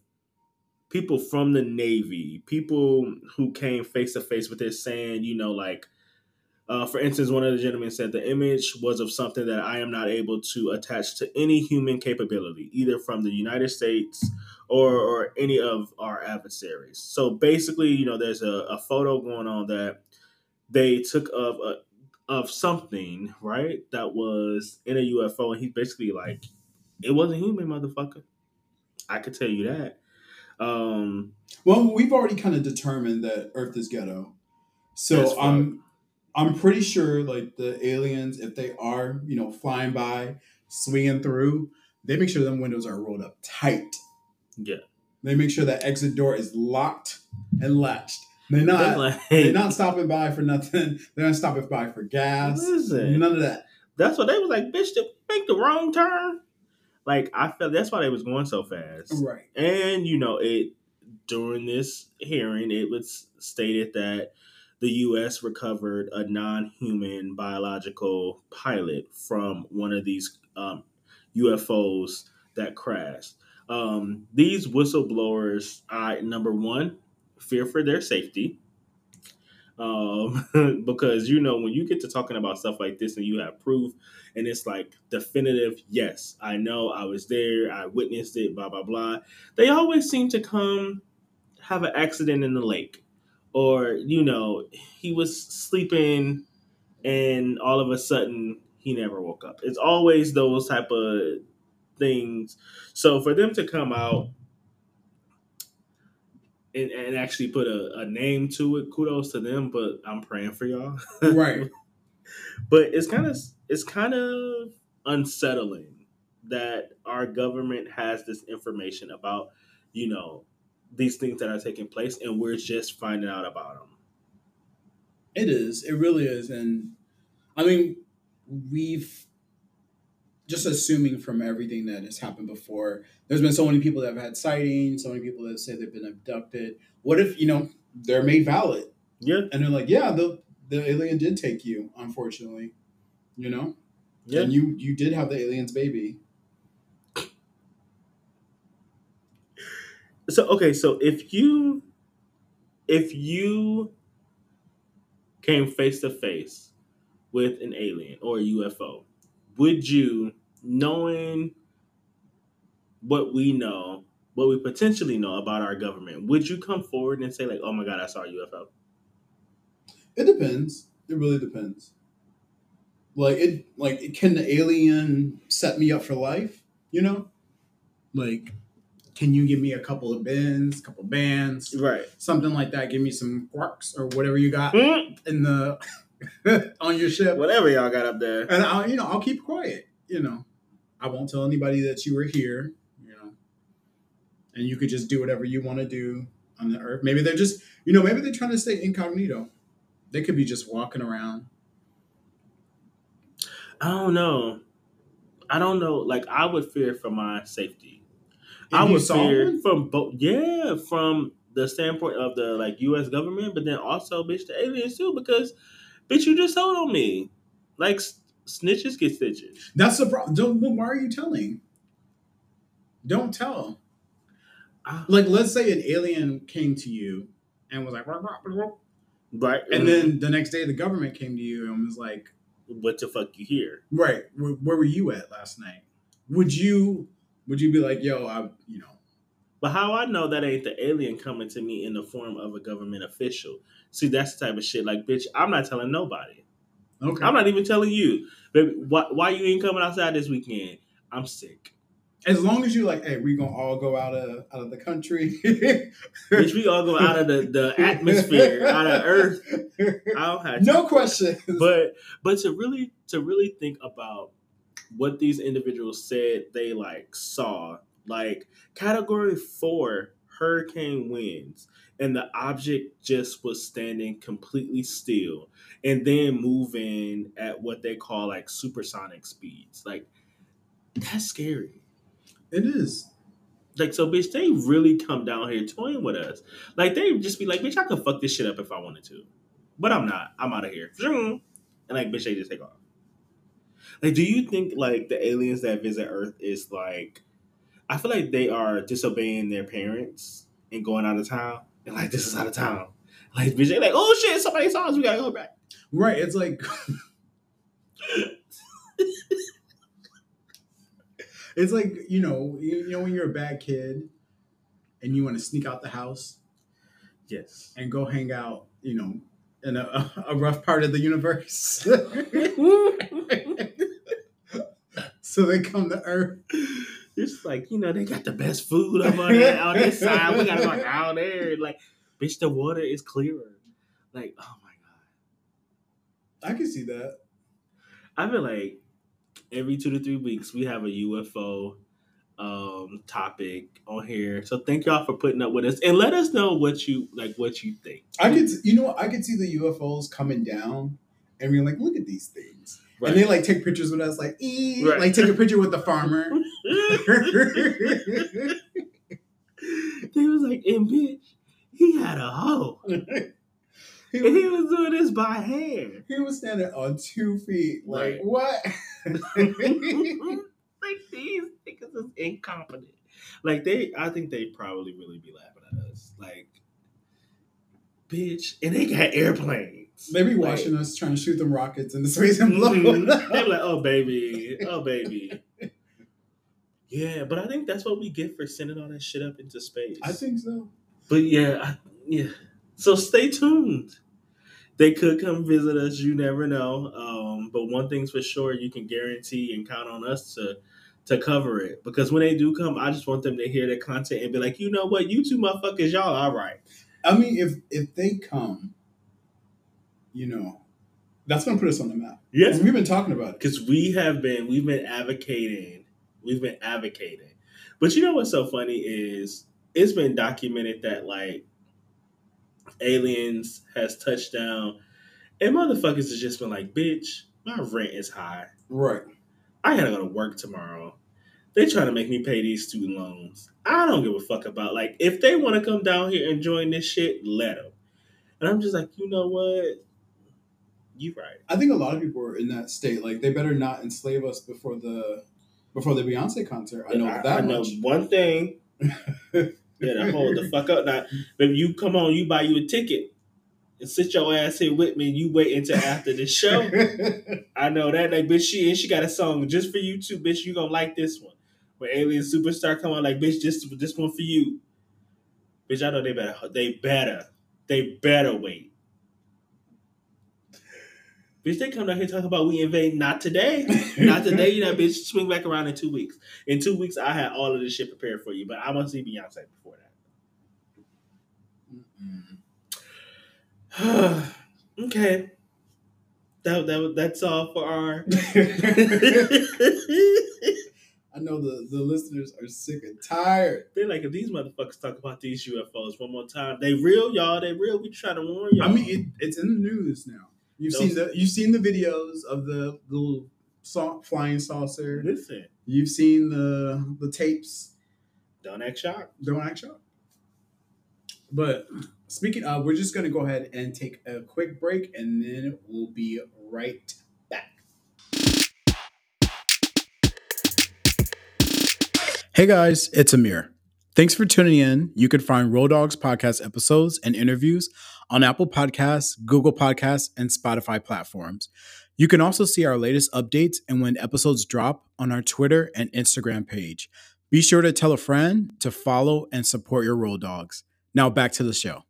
Speaker 1: people from the Navy, people who came face to face with this, saying, you know, like. Uh, for instance, one of the gentlemen said the image was of something that I am not able to attach to any human capability, either from the United States or, or any of our adversaries. So basically, you know, there's a, a photo going on that they took of a, of something, right, that was in a UFO, and he's basically like, it wasn't human, motherfucker. I could tell you that. Um,
Speaker 2: Well, we've already kind of determined that Earth is ghetto. So I'm I'm pretty sure like the aliens, if they are, you know, flying by, swinging through, they make sure them windows are rolled up tight.
Speaker 1: Yeah.
Speaker 2: They make sure that exit door is locked and latched. They're
Speaker 1: they're
Speaker 2: not
Speaker 1: like,
Speaker 2: they're not stopping by for nothing. They're not stopping by for gas.
Speaker 1: Listen.
Speaker 2: None of that.
Speaker 1: That's what they was like, bitch, did we make the wrong turn. Like I felt that's why they was going so fast.
Speaker 2: Right.
Speaker 1: And you know, it during this hearing, it was stated that the U.S. recovered a non-human biological pilot from one of these um, UFOs that crashed. Um, these whistleblowers, I number one, fear for their safety. Um, because you know when you get to talking about stuff like this and you have proof and it's like definitive yes i know i was there i witnessed it blah blah blah they always seem to come have an accident in the lake or you know he was sleeping and all of a sudden he never woke up it's always those type of things so for them to come out and, and actually put a, a name to it kudos to them but i'm praying for y'all
Speaker 2: right.
Speaker 1: but it's kind of it's kind of unsettling that our government has this information about you know these things that are taking place and we're just finding out about them
Speaker 2: It is. It really is. And I mean, we've just assuming from everything that has happened before, there's been so many people that have had sightings, so many people that say they've been abducted. What if, you know, they're made valid
Speaker 1: yeah
Speaker 2: and they're like, yeah, the, the alien did take you, unfortunately, you know?
Speaker 1: yeah
Speaker 2: And you, you did have the alien's baby.
Speaker 1: so okay so if you if you came face to face with an alien or a ufo would you knowing what we know what we potentially know about our government would you come forward and say like oh my god i saw a ufo
Speaker 2: It depends. It really depends. Like it like can the alien set me up for life? You know? Like can you give me a couple of bins, couple bands,
Speaker 1: right
Speaker 2: something like that? Give me some quarks or whatever you got
Speaker 1: Hmm,
Speaker 2: in the on your ship.
Speaker 1: whatever y'all got up there
Speaker 2: And I'll you know, I'll keep quiet, you know. I won't tell anybody that you were here, you know. And you could just do whatever you want to do on the earth. Maybe they're just you know, maybe they're trying to stay incognito. They could be just walking around.
Speaker 1: i don't know i don't know like i would fear for my safety
Speaker 2: If
Speaker 1: I would fear
Speaker 2: one,
Speaker 1: from both, yeah, from the standpoint of the like U.S. government, but then also, bitch, the aliens too, because bitch, you just told on me, like snitches get stitches.
Speaker 2: that's the problem. Don't. Well, why are you telling? Don't tell.
Speaker 1: Ah.
Speaker 2: Like, let's say an alien came to you and was like,
Speaker 1: Right,
Speaker 2: and then the next day the government came to you and was like,
Speaker 1: what the fuck you here?"
Speaker 2: "Right, where, where were you at last night?" Would you? Would you be like, "Yo, I, you know,
Speaker 1: But how I know that ain't the alien coming to me in the form of a government official? See, that's the type of shit. Like, bitch, I'm not telling nobody.
Speaker 2: okay."
Speaker 1: I'm not even telling you, baby. Why, why you ain't coming outside this weekend? I'm sick.
Speaker 2: as long as you like, hey, we gonna all go out of out of the country.
Speaker 1: Bitch, we all go out of the, the atmosphere, out of Earth. I don't have
Speaker 2: no questions.
Speaker 1: but but to really to really think about what these individuals said they like saw like category four hurricane winds. And the object just was standing completely still and then moving at what they call like supersonic speeds. Like that's scary.
Speaker 2: It is.
Speaker 1: like so bitch they really come down here toying with us. Like they just be like bitch i could fuck this shit up if i wanted to. But i'm not. I'm out of here and like bitch they just take off. Like do you think like the aliens that visit earth is like i feel like they are disobeying their parents and going out of town and like this is out of town like bitch they like oh shit somebody saw us we gotta go back
Speaker 2: Right. It's like it's like you know you, you know when you're a bad kid and you want to sneak out the house
Speaker 1: yes
Speaker 2: and go hang out, you know, in a, a rough part of the universe. so they come to Earth.
Speaker 1: It's like, you know, they got the best food up on, that, on this side. We gotta go down there. Like, bitch, the water is clearer. Like, oh my god.
Speaker 2: I can see that.
Speaker 1: I feel like every two to three weeks we have a UFO um topic on here. So thank y'all for putting up with us and let us know what you like what you think.
Speaker 2: I could, you know. I could see the UFOs coming down, and we're like, look at these things,
Speaker 1: Right.
Speaker 2: and they like take pictures with us, like, ee,
Speaker 1: Right.
Speaker 2: like take a picture with the farmer.
Speaker 1: They was like, and bitch, he had a hoe.
Speaker 2: he,
Speaker 1: And he
Speaker 2: was,
Speaker 1: doing this by hand.
Speaker 2: he was standing on two feet. Like
Speaker 1: Right.
Speaker 2: what?
Speaker 1: like these niggas is incompetent. Like they, I think they probably really be laughing at us. Like, bitch, and they got airplanes.
Speaker 2: They be
Speaker 1: Like,
Speaker 2: watching us trying to shoot them rockets into space and blow.
Speaker 1: mhm.
Speaker 2: them.
Speaker 1: they be like, oh baby, oh baby. Yeah, but I think that's what we get for sending all that shit up into space.
Speaker 2: I think so.
Speaker 1: But yeah, I, yeah. So stay tuned. They could come visit us. You never know. Um, but one thing's for sure, you can guarantee and count on us to to cover it. Because when they do come, I just want them to hear the content and be like, you know what, you two motherfuckers, y'all all right.
Speaker 2: I mean, if if they come, you know, that's gonna put us on the map.
Speaker 1: Yes,
Speaker 2: We've been talking about it.
Speaker 1: because we have been we've been advocating we've been advocating. But you know what's so funny is it's been documented that like aliens has touched down and motherfuckers has just been like bitch my rent is high.
Speaker 2: Right.
Speaker 1: i gotta go to work tomorrow. They trying to make me pay these student loans. I don't give a fuck about like if they want to come down here and join this shit let them and i'm just like you know what you right
Speaker 2: I think a lot of people are in that state. Like they better not enslave us before the before the Beyonce concert. I know that
Speaker 1: I know
Speaker 2: much.
Speaker 1: one thing. yeah, hold the fuck up. Now, if you come on, you buy you a ticket and sit your ass here with me, and you wait until after the show. I know that, like, bitch, she and she got a song just for you too, bitch. You gonna like this one. When Alien Superstar come on, like, bitch, just this one for you, bitch. I know they better, they better, they better wait. Bitch, they come down here talking about we invade. Not today. Not today, you know, bitch. Swing back around in two weeks. In two weeks, I had all of this shit prepared for you, but I want to see Beyonce before that. okay. That, that that's all for our.
Speaker 2: I know the, the listeners are sick and tired.
Speaker 1: They're like, if these motherfuckers talk about these UFOs one more time, they real, y'all. They real. We try to warn y'all.
Speaker 2: I mean, it, it's in the news now. You've
Speaker 1: Those-
Speaker 2: seen the you've seen the videos of the little sa- flying saucer.
Speaker 1: listen,
Speaker 2: You've seen the the tapes.
Speaker 1: don't act shocked.
Speaker 2: Don't act shocked. But speaking of, we're just gonna go ahead and take a quick break, and then we'll be right back. Hey guys, it's Amir. Thanks for tuning in. You can find Road Dogs podcast episodes and interviews on Apple Podcasts, Google Podcasts, and Spotify platforms. You can also see our latest updates and when episodes drop on our Twitter and Instagram page. Be sure to tell a friend to follow and support your Road Dogs. Now back to the show.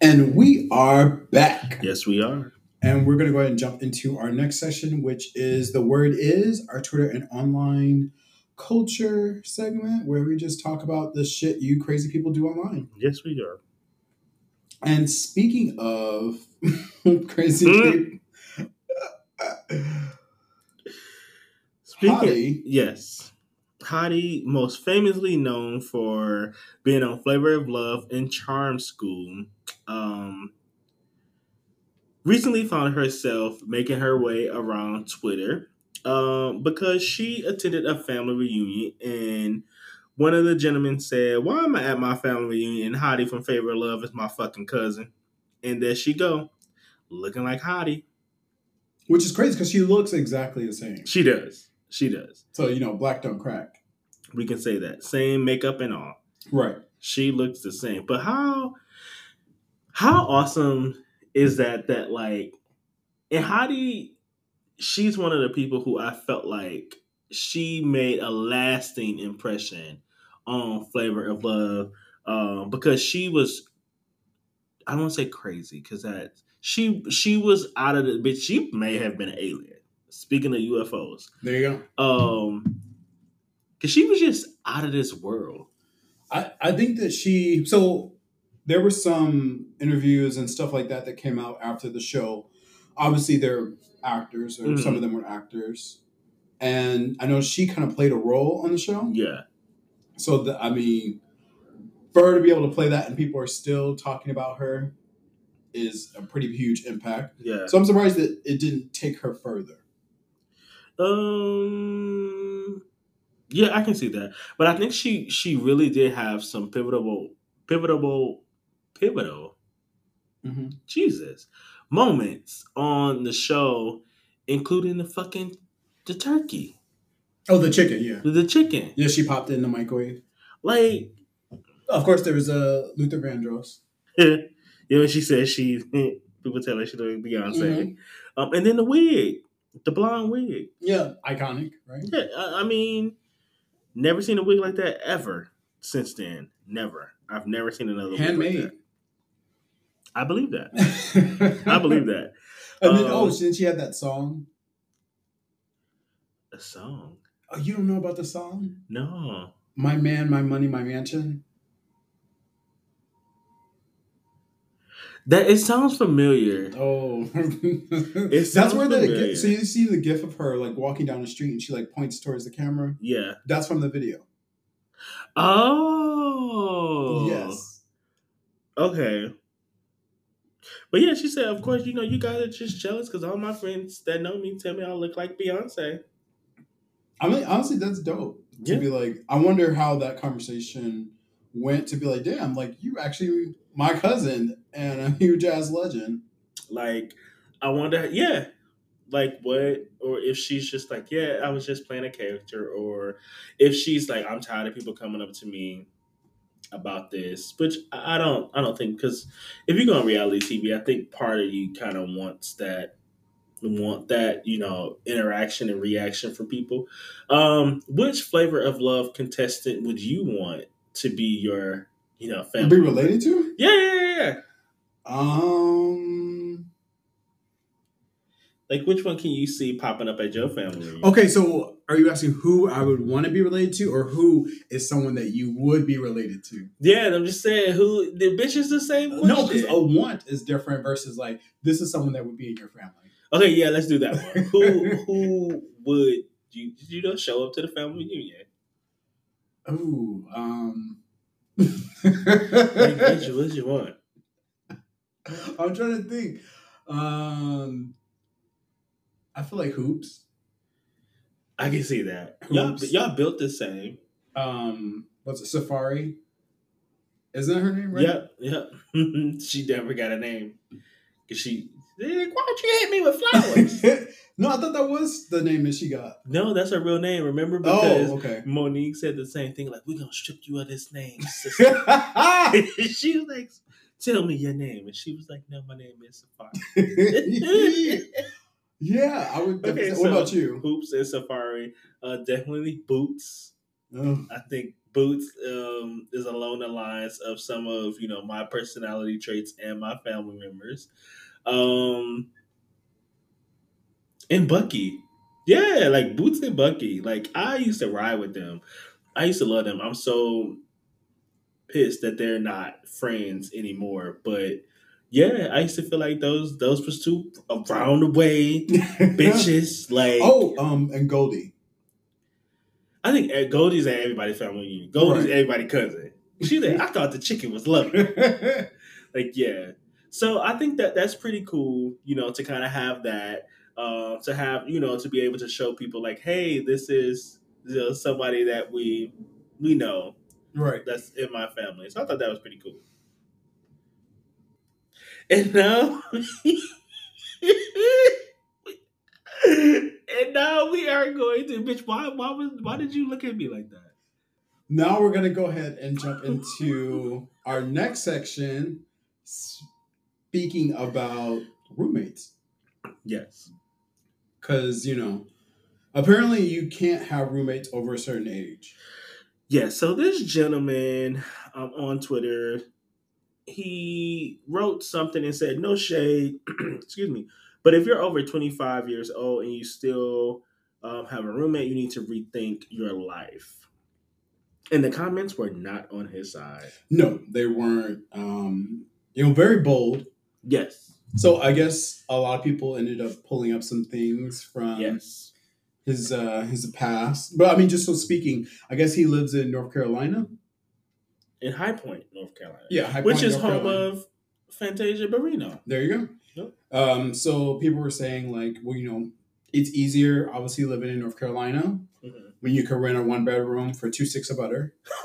Speaker 2: And we are back.
Speaker 1: Yes, we are.
Speaker 2: And we're going to go ahead and jump into our next session, which is the word is our Twitter and online culture segment, where we just talk about the shit you crazy people do online.
Speaker 1: Yes, we are.
Speaker 2: And speaking of crazy
Speaker 1: Mm.
Speaker 2: people,
Speaker 1: Speaking,
Speaker 2: Hottie.
Speaker 1: yes, Hottie, most famously known for being on Flavor of Love and Charm School, um, recently found herself making her way around Twitter um, because she attended a family reunion and one of the gentlemen said, "Why am I at my family reunion? And Hottie from Flavor of Love is my fucking cousin." And there she go, looking like Hottie.
Speaker 2: which is crazy because she looks exactly the same.
Speaker 1: She does. She does.
Speaker 2: So, you know, black don't crack.
Speaker 1: We can say that. Same makeup and all.
Speaker 2: Right.
Speaker 1: She looks the same. But how how awesome is that that like and Hottie she's one of the people who I felt like she made a lasting impression on Flavor of Love um, because she was I don't want to say crazy because that she she was out of the bitch. She may have been an alien. Speaking of UFOs,
Speaker 2: There you go.
Speaker 1: um, because she was just out of this world.
Speaker 2: I, I think that she so there were some interviews and stuff like that that came out after the show. Obviously, they're actors, or
Speaker 1: Mhm.
Speaker 2: some of them were actors, and I know she kind of played a role on the show.
Speaker 1: Yeah,
Speaker 2: So the, I mean, for her to be able to play that and people are still talking about her is a pretty huge impact.
Speaker 1: yeah.
Speaker 2: So I'm surprised that it didn't take her further.
Speaker 1: Um, Yeah, I can see that. But I think she she really did have some pivotal pivotal pivotal
Speaker 2: hmm
Speaker 1: Jesus moments on the show, including the fucking the turkey,
Speaker 2: Oh, the chicken, yeah.
Speaker 1: the chicken.
Speaker 2: Yeah, she popped it in the microwave.
Speaker 1: Like
Speaker 2: Of course, there was a Luther Vandross.
Speaker 1: Yeah, you know, she said she people tell her she doing Beyonce,
Speaker 2: Mhm.
Speaker 1: um, and then the wig, the blonde wig.
Speaker 2: Yeah, iconic, right?
Speaker 1: Yeah, I, I mean, never seen a wig like that ever since then. Never. I've never seen another wig like
Speaker 2: Handmade.
Speaker 1: that. I believe that. I believe that.
Speaker 2: And then,
Speaker 1: Um,
Speaker 2: oh, then she had that song.
Speaker 1: A song?
Speaker 2: Oh, you don't know about the song?
Speaker 1: No.
Speaker 2: My man, my money, my mansion.
Speaker 1: That it sounds familiar.
Speaker 2: Oh,
Speaker 1: sounds
Speaker 2: that's where the
Speaker 1: familiar.
Speaker 2: so you see the gif of her like walking down the street and she like points towards the camera.
Speaker 1: Yeah.
Speaker 2: That's from the video.
Speaker 1: Oh.
Speaker 2: Yes.
Speaker 1: Okay. But yeah, she said, of course, you know, you guys are just jealous because all my friends that know me tell me I look like Beyonce.
Speaker 2: I mean, honestly, that's dope to
Speaker 1: Yeah.
Speaker 2: be like. I wonder how that conversation went to be like, damn, like you actually my cousin and a huge ass legend.
Speaker 1: Like, I wonder, yeah, like what, or if she's just like, yeah, I was just playing a character, or if she's like, I'm tired of people coming up to me about this, which I don't, I don't think because if you go on reality TV, I think part of you kind of wants that, want that, you know, interaction and reaction from people. Um, which flavor of love contestant would you want to be your, you know, family?
Speaker 2: Be related to?
Speaker 1: Yeah, yeah, yeah, yeah.
Speaker 2: Um.
Speaker 1: Like, which one can you see popping up at your family?
Speaker 2: Okay, so are you asking who I would want to be related to, or who is someone that you would be related to?
Speaker 1: Yeah, I'm just saying, who the bitch is the same question.
Speaker 2: No, because a want is different versus like this is someone that would be in your family.
Speaker 1: okay, yeah, let's do that one. who who would you you know show up to the family reunion?
Speaker 2: Ooh, um.
Speaker 1: Like, what you, what you want?
Speaker 2: I'm trying to think. Um, I feel like Hoopz.
Speaker 1: I can see that. Y'all, y'all built the same.
Speaker 2: Um, what's it? Safari. Isn't that her name? Right?
Speaker 1: Yep, yep. she never got a name because she. Like, Why don't you hit me with flowers?
Speaker 2: no, I thought that was the name that she got.
Speaker 1: no, that's her real name. Remember because
Speaker 2: Oh, okay.
Speaker 1: Mo'Nique said the same thing. Like, we're gonna strip you of this name. sister." she was like, "Tell me your name," and she was like, "No, my name is Safari."
Speaker 2: Yeah, I would.
Speaker 1: Okay,
Speaker 2: what
Speaker 1: so-
Speaker 2: about you?
Speaker 1: Hoopz and Safari, uh, definitely Boots.
Speaker 2: Oh,
Speaker 1: I think Boots um, is along the lines of some of you know my personality traits and my family members. Um, and Bucky, yeah, like Boots and Bucky. Like I used to ride with them. I used to love them. I'm so pissed that they're not friends anymore. But yeah, I used to feel like those those was two around the way bitches. Like
Speaker 2: oh, um, and Goldie.
Speaker 1: I think uh, Goldie's at everybody's family reunion. Goldie's
Speaker 2: Right.
Speaker 1: everybody's cousin. She's like, I thought the chicken was lovely. like, yeah. So I think that that's pretty cool, you know, to kind of have that, uh, to have, you know, to be able to show people like, hey, this is you know, somebody that we we know
Speaker 2: right.
Speaker 1: that's in my family. So I thought that was pretty cool. And now, and now we are going to, bitch. Why, why was, why did you look at me like that?
Speaker 2: Now we're gonna go ahead and jump into our next section, speaking about roommates.
Speaker 1: Yes.
Speaker 2: Because you know, apparently you can't have roommates over a certain age.
Speaker 1: Yeah, so this gentleman um, on Twitter, he wrote something and said, "No shade, excuse me, but if you're over 25 years old and you still um, have a roommate, you need to rethink your life." And the comments were not on his side.
Speaker 2: No, they weren't. Um, you know, very bold.
Speaker 1: Yes,
Speaker 2: So I guess a lot of people ended up pulling up some things from
Speaker 1: yes,
Speaker 2: his uh, his past. But I mean, just so speaking, I guess he lives in North Carolina.
Speaker 1: In High Point, North Carolina,
Speaker 2: Yeah, High
Speaker 1: which
Speaker 2: Point,
Speaker 1: is
Speaker 2: North
Speaker 1: home
Speaker 2: Carolina.
Speaker 1: of Fantasia Barrino.
Speaker 2: There you go.
Speaker 1: Yep.
Speaker 2: Um, so people were saying like, well, you know, it's easier, obviously, living in North Carolina
Speaker 1: Mhm.
Speaker 2: when you can rent a one bedroom for two sticks of butter.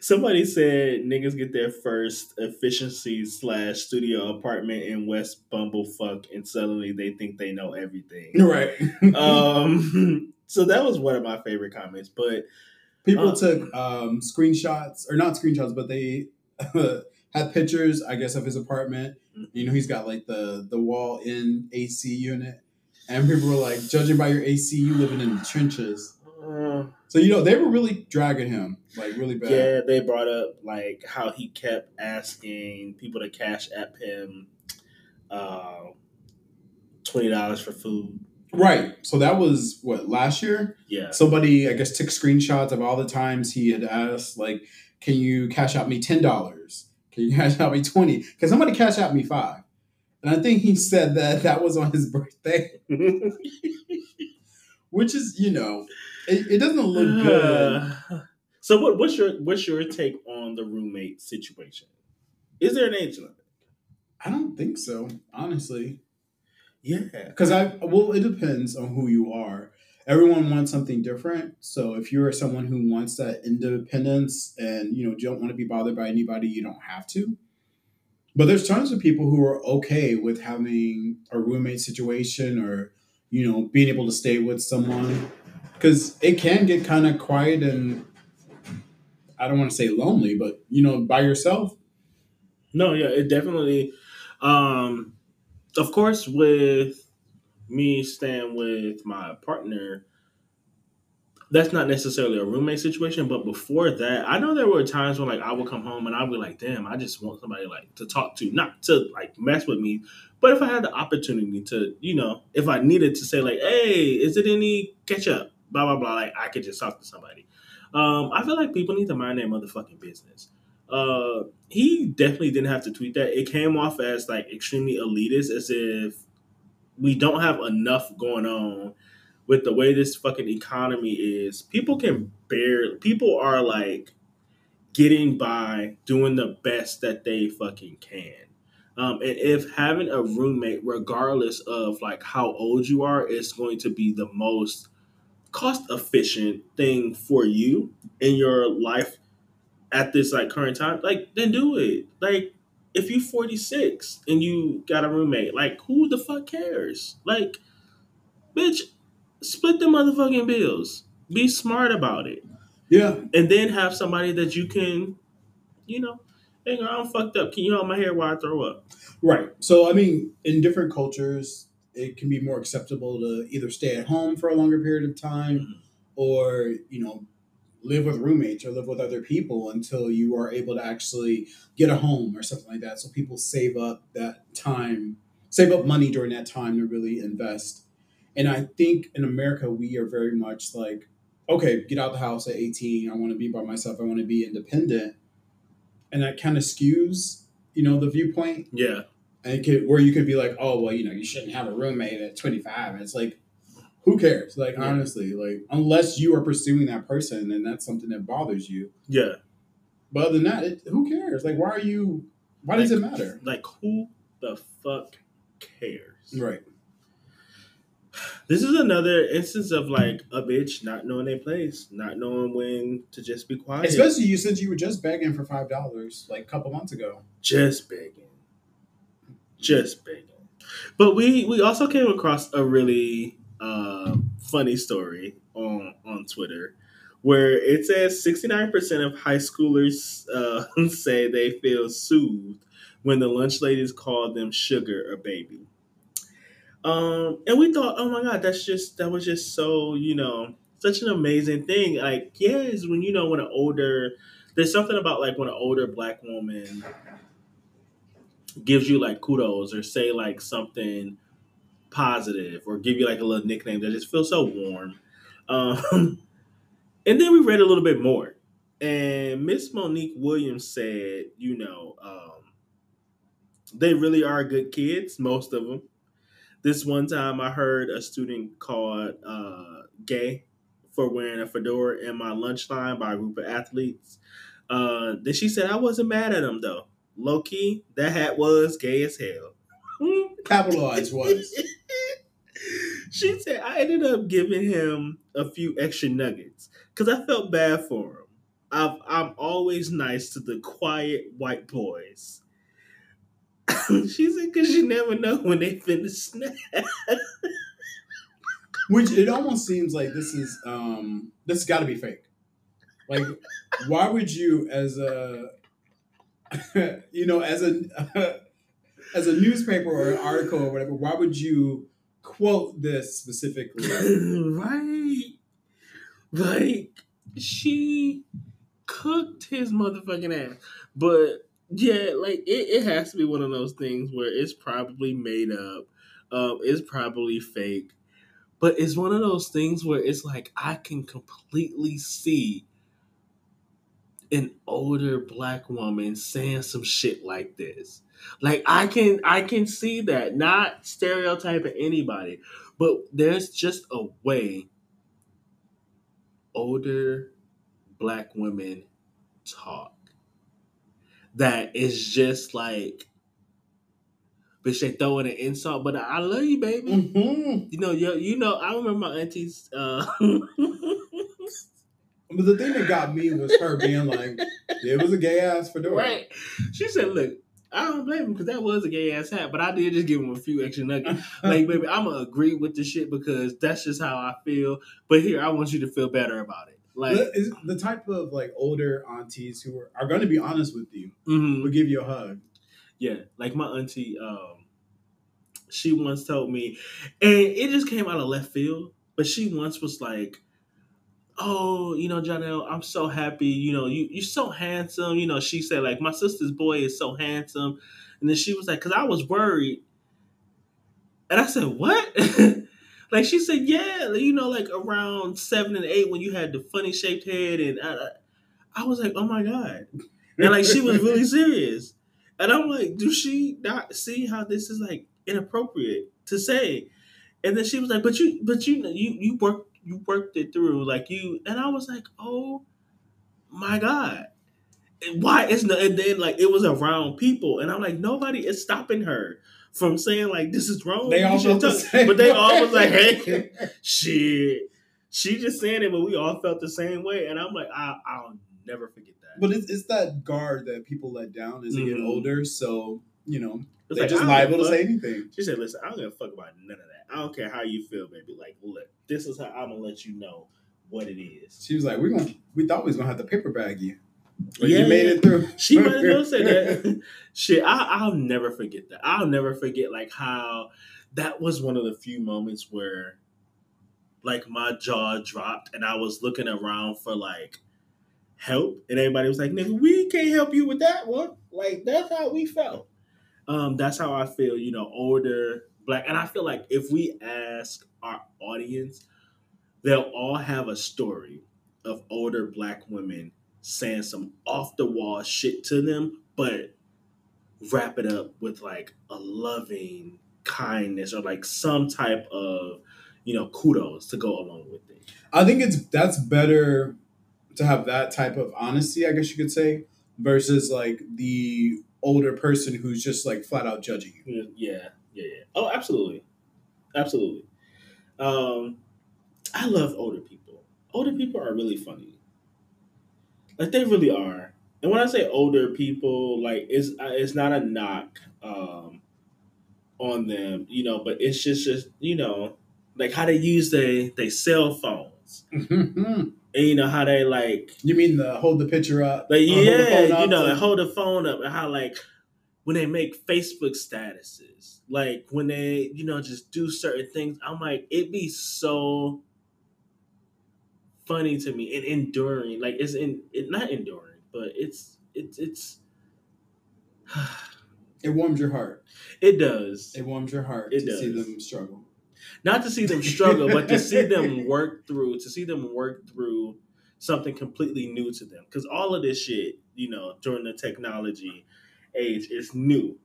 Speaker 1: Somebody said niggas get their first efficiency slash studio apartment in West Bumblefuck, and suddenly they think they know everything.
Speaker 2: Right.
Speaker 1: um, so that was one of my favorite comments. But
Speaker 2: People
Speaker 1: uh,
Speaker 2: took um, screenshots, or not screenshots, but they had pictures, I guess, of his apartment. You know, he's got like the the wall in AC unit, and people were like, judging by your AC, you living in the trenches.
Speaker 1: uh,
Speaker 2: So you know, they were really dragging him, like really bad.
Speaker 1: yeah, they brought up like how he kept asking people to cash app him uh, twenty dollars for food.
Speaker 2: Right. So that was what last year.
Speaker 1: Yeah,
Speaker 2: Somebody, I guess, took screenshots of all the times he had asked, like, "Can you cash app me ten dollars? Can you cash app me 20 Because somebody cash app me five, and I think he said that that was on his birthday, which is, you know, it, it doesn't look good.
Speaker 1: Uh, so what, what's your what's your take on the roommate situation? Is there an age limit?
Speaker 2: I don't think so, honestly.
Speaker 1: Yeah.
Speaker 2: Because I well, it depends on who you are. Everyone wants something different. So if you are someone who wants that independence and you know don't want to be bothered by anybody, you don't have to. But there's tons of people who are okay with having a roommate situation or you know being able to stay with someone because it can get kind of quiet and I don't want to say lonely, but you know by yourself.
Speaker 1: No, yeah, it definitely. Um, of course, with me staying with my partner, that's not necessarily a roommate situation. But before that, I know there were times when like I would come home and I'd be like, "Damn, I just want somebody like to talk to, not to like mess with me, but if I had the opportunity to, you know, if I needed to say like, "Hey, is it any ketchup?" Blah blah blah. Like I could just talk to somebody. Um, I feel like people need to mind their motherfucking business. Uh, he definitely didn't have to tweet that. It came off as like extremely elitist, as if we don't have enough going on with the way this fucking economy is. People can barely. People are like getting by, doing the best that they fucking can. Um, and if having a roommate, regardless of like how old you are, is going to be the most cost efficient thing for you in your life at this like current time, like then do it. Like if you 46 and you got a roommate, like who the fuck cares? Like, bitch, split the motherfucking bills. Be smart about it.
Speaker 2: Yeah,
Speaker 1: And then have somebody that you can, you know, hey girl, I'm fucked up. Can you hold my hair while I throw up?
Speaker 2: Right. So, I mean, in different cultures, it can be more acceptable to either stay at home for a longer period of time
Speaker 1: Mhm.
Speaker 2: or, you know, live with roommates or live with other people until you are able to actually get a home or something like that. So people save up that time, save up money during that time to really invest. And I think in America, we are very much like, okay, get out the house at 18. I want to be by myself. I want to be independent. And that kind of skews, you know, the viewpoint
Speaker 1: Yeah.
Speaker 2: and it could, where you could be like, oh well, you know, you shouldn't have a roommate at 25. And it's like, who cares? Like
Speaker 1: Yeah.
Speaker 2: honestly, like unless you are pursuing that person and that's something that bothers you.
Speaker 1: Yeah.
Speaker 2: But other than that, it, who cares? Like, why are you? Why does it matter?
Speaker 1: Like who the fuck cares?
Speaker 2: Right.
Speaker 1: This is another instance of like a bitch not knowing their place, not knowing when to just be quiet.
Speaker 2: Especially you said you were just begging for five dollars like a couple months ago.
Speaker 1: just begging, just begging. But we we also came across a really uh, funny story on on Twitter where it says sixty nine percent of high schoolers uh, say they feel soothed when the lunch ladies call them sugar or baby. Um, and we thought, oh my god, that's just that was just so you know such an amazing thing. Like, yes, when you know when an older there's something about like when an older black woman gives you like kudos or say like something positive or give you like a little nickname that just feels so warm. Um, and then we read a little bit more, and Miss Monique Williams said, you know, um, they really are good kids, most of them. This one time, I heard a student called uh, gay for wearing a fedora in my lunch line by a group of athletes. Uh, then she said, I wasn't mad at him though. low key, that hat was gay as hell.
Speaker 2: Capitalized was.
Speaker 1: she said I ended up giving him a few extra nuggets because I felt bad for him. I've, I'm always nice to the quiet white boys. she said because you never know when they finna snap.
Speaker 2: Which it almost seems like this is um this got to be fake. Like, why would you, as a you know, as a as a newspaper or an article or whatever, why would you quote this specifically?
Speaker 1: right. Like she cooked his motherfucking ass. But yeah, like it, it has to be one of those things where it's probably made up. Um, it's probably fake. But it's one of those things where it's like I can completely see an older black woman saying some shit like this. Like I can I can see that, not stereotyping anybody, but there's just a way older black women talk that is just like bitch they throwing an insult but i love you baby
Speaker 2: Mhm.
Speaker 1: you know you, you know i remember my aunties uh
Speaker 2: But the thing that got me was her being like, "It was a gay ass fedora."
Speaker 1: right she said look I don't blame him because that was a gay ass hat, but I did just give him a few extra nuggets. Like, baby, I'm gonna agree with the shit because that's just how I feel. But here, I want you to feel better about it. Like,
Speaker 2: the, the type of like older aunties who are, are going to be honest with you
Speaker 1: mhm.
Speaker 2: will give you a hug.
Speaker 1: Yeah, like my auntie, um, she once told me, and it just came out of left field, but she once was like, Oh, you know, Janelle, I'm so happy. You know, you, you're so handsome. You know, she said, like, my sister's boy is so handsome. And then she was like, because I was worried. And I said, What? like, she said, Yeah, you know, like around seven and eight when you had the funny shaped head. And I, I was like, Oh my God. And like, she was really serious. And I'm like, do she not see how this is like inappropriate to say? And then she was like, but you, but you, you, you worked, you worked it through, like you. And I was like, oh my god, And why isn't? And then like it was around people, and I'm like, nobody is stopping her from saying like this is wrong.
Speaker 2: They all felt the same.
Speaker 1: but they all was like, hey, shit. She just saying it, but we all felt the same way, and I'm like, I, I'll never forget that.
Speaker 2: But it's, it's that guard that people let down as they get
Speaker 1: Mhm.
Speaker 2: older. So you know they're
Speaker 1: like,
Speaker 2: just liable to say anything.
Speaker 1: She said, "Listen, I don't give a fuck about none of that. I don't care how you feel, baby. Like, look, this is how I'm gonna let you know what it is."
Speaker 2: She was like, "We gonna, we thought we was gonna have to paper bag you, but
Speaker 1: Yeah,
Speaker 2: you made it through."
Speaker 1: She might as well say that. Shit, I, I'll never forget that. I'll never forget like how that was one of the few moments where, like, my jaw dropped and I was looking around for like help, and everybody was like, "Nigga, we can't help you with that one." Like, that's how we felt. Um, that's how I feel. You know, older black, and I feel like if we ask our audience, they'll all have a story of older black women saying some off the wall shit to them, but wrap it up with like a loving kindness or like some type of you know kudos to go along with it.
Speaker 2: I think it's that's better to have that type of honesty, I guess you could say, versus like the older person who's just like flat out judging you.
Speaker 1: Yeah, yeah, yeah. Oh, absolutely, absolutely. Um, I love older people. Older people are really funny. Like they really are. And when I say older people, like it's uh, it's not a knock um, on them, you know, but it's just just you know like how they use they they cell phones, and you know how they like You
Speaker 2: mean the hold the picture up?
Speaker 1: Like
Speaker 2: or hold the phone
Speaker 1: yeah, you know, they hold the phone up and how like when they make Facebook statuses, like when they you know just do certain things, I'm like it'd be so funny to me and enduring. Like it's in it not enduring, but it's it's it's
Speaker 2: it warms your heart.
Speaker 1: it does.
Speaker 2: It warms your heart
Speaker 1: It
Speaker 2: to see them struggle.
Speaker 1: Not to see them struggle, but to see them work through, to see them work through something completely new to them. Because all of this shit, you know, during the technology age is new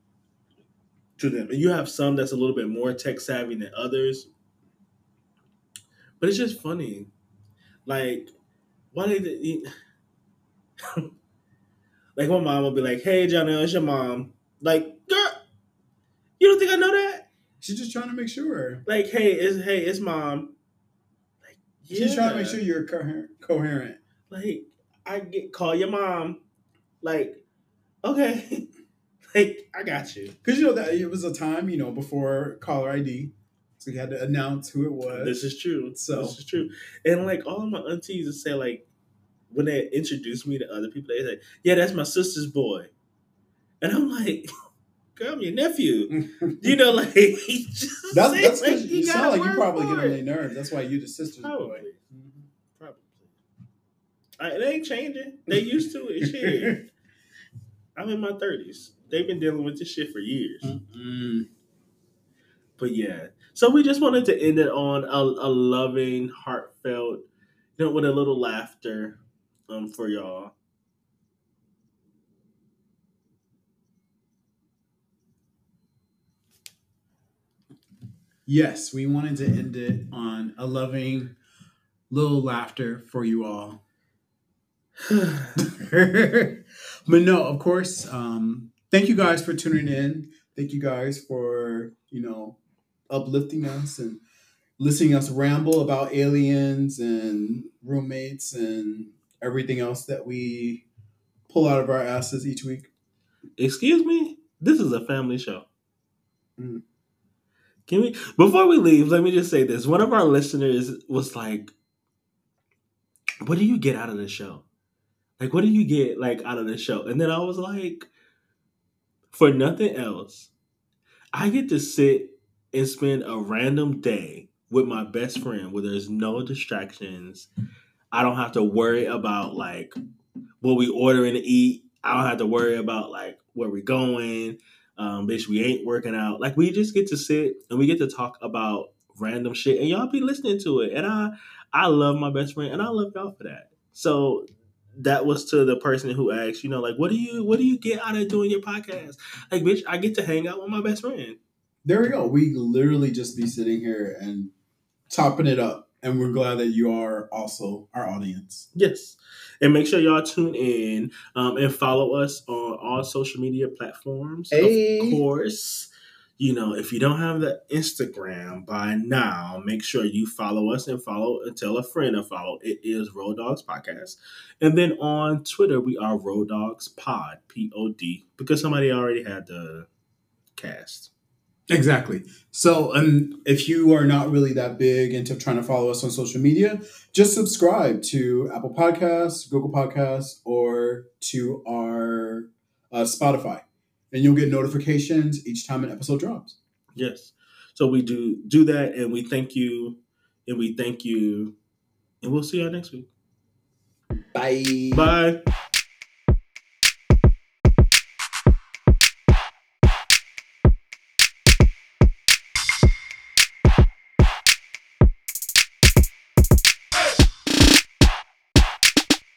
Speaker 1: to them. And you have some that's a little bit more tech savvy than others. But it's just funny. Like, why they. like, Like my mom will be like, "Hey, Janelle, it's your mom." Like, girl, you don't think I know that?
Speaker 2: She's just trying to make sure.
Speaker 1: Like, hey, it's hey, it's mom. Like,
Speaker 2: She's trying to make sure you're coherent. coherent.
Speaker 1: like I get call your mom. Like, okay, like I got you.
Speaker 2: Because you know that it was a time, you know, before caller ID, so you had to announce who it was.
Speaker 1: This is true.
Speaker 2: So-
Speaker 1: this is true. And like all of my aunties would say, like when they introduce me to other people, they say, "Yeah, that's my sister's boy," and I'm like, "Girl, I'm your nephew." You know, like just
Speaker 2: that's that's
Speaker 1: like,
Speaker 2: because you sound like you probably get on their nerves. That's why you the sister's boy.
Speaker 1: Probably. Mm-hmm. Probably. I, it ain't changing. They used to it. Shit. I'm in my thirties. They've been dealing with this shit for years.
Speaker 2: Mm-mm.
Speaker 1: But yeah. So we just wanted to end it on a, a loving, heartfelt, you know, with a little laughter um for y'all.
Speaker 2: Yes, we wanted to end it on a loving little laughter for you all. but no, of course, um, thank you guys for tuning in. Thank you guys for, you know, uplifting us and listening us ramble about aliens and roommates and everything else that we pull out of our asses each week.
Speaker 1: Excuse me? This is a family show.
Speaker 2: Mm.
Speaker 1: Can we before we leave, let me just say this. One of our listeners was like, What do you get out of the show? Like what do you get like out of the show? And then I was like, for nothing else, I get to sit and spend a random day with my best friend where there's no distractions. I don't have to worry about like what we ordering to eat. I don't have to worry about like where we're going. Um, bitch, we ain't working out. Like we just get to sit and we get to talk about random shit, and y'all be listening to it. And I, I love my best friend, and I love y'all for that. So that was to the person who asked, you know, like, what do you, what do you get out of doing your podcast? Like, bitch, I get to hang out with my best friend.
Speaker 2: There we go. We literally just be sitting here and topping it up. And we're glad that you are also our audience.
Speaker 1: Yes. And make sure y'all tune in um, and follow us on all social media platforms.
Speaker 2: Hey.
Speaker 1: Of course, you know, if you don't have the Instagram by now, make sure you follow us and follow and tell a friend to follow. It is Road Dogs Podcast. And then on Twitter, we are Road Dogs Pod, P O D, because somebody already had the cast.
Speaker 2: Exactly. So, um, if you are not really that big into trying to follow us on social media, just subscribe to Apple Podcasts, Google Podcasts, or to our uh, Spotify, and you'll get notifications each time an episode drops.
Speaker 1: Yes. So we do do that and we thank you and we thank you and we'll see y'all next week.
Speaker 2: Bye.
Speaker 1: Bye.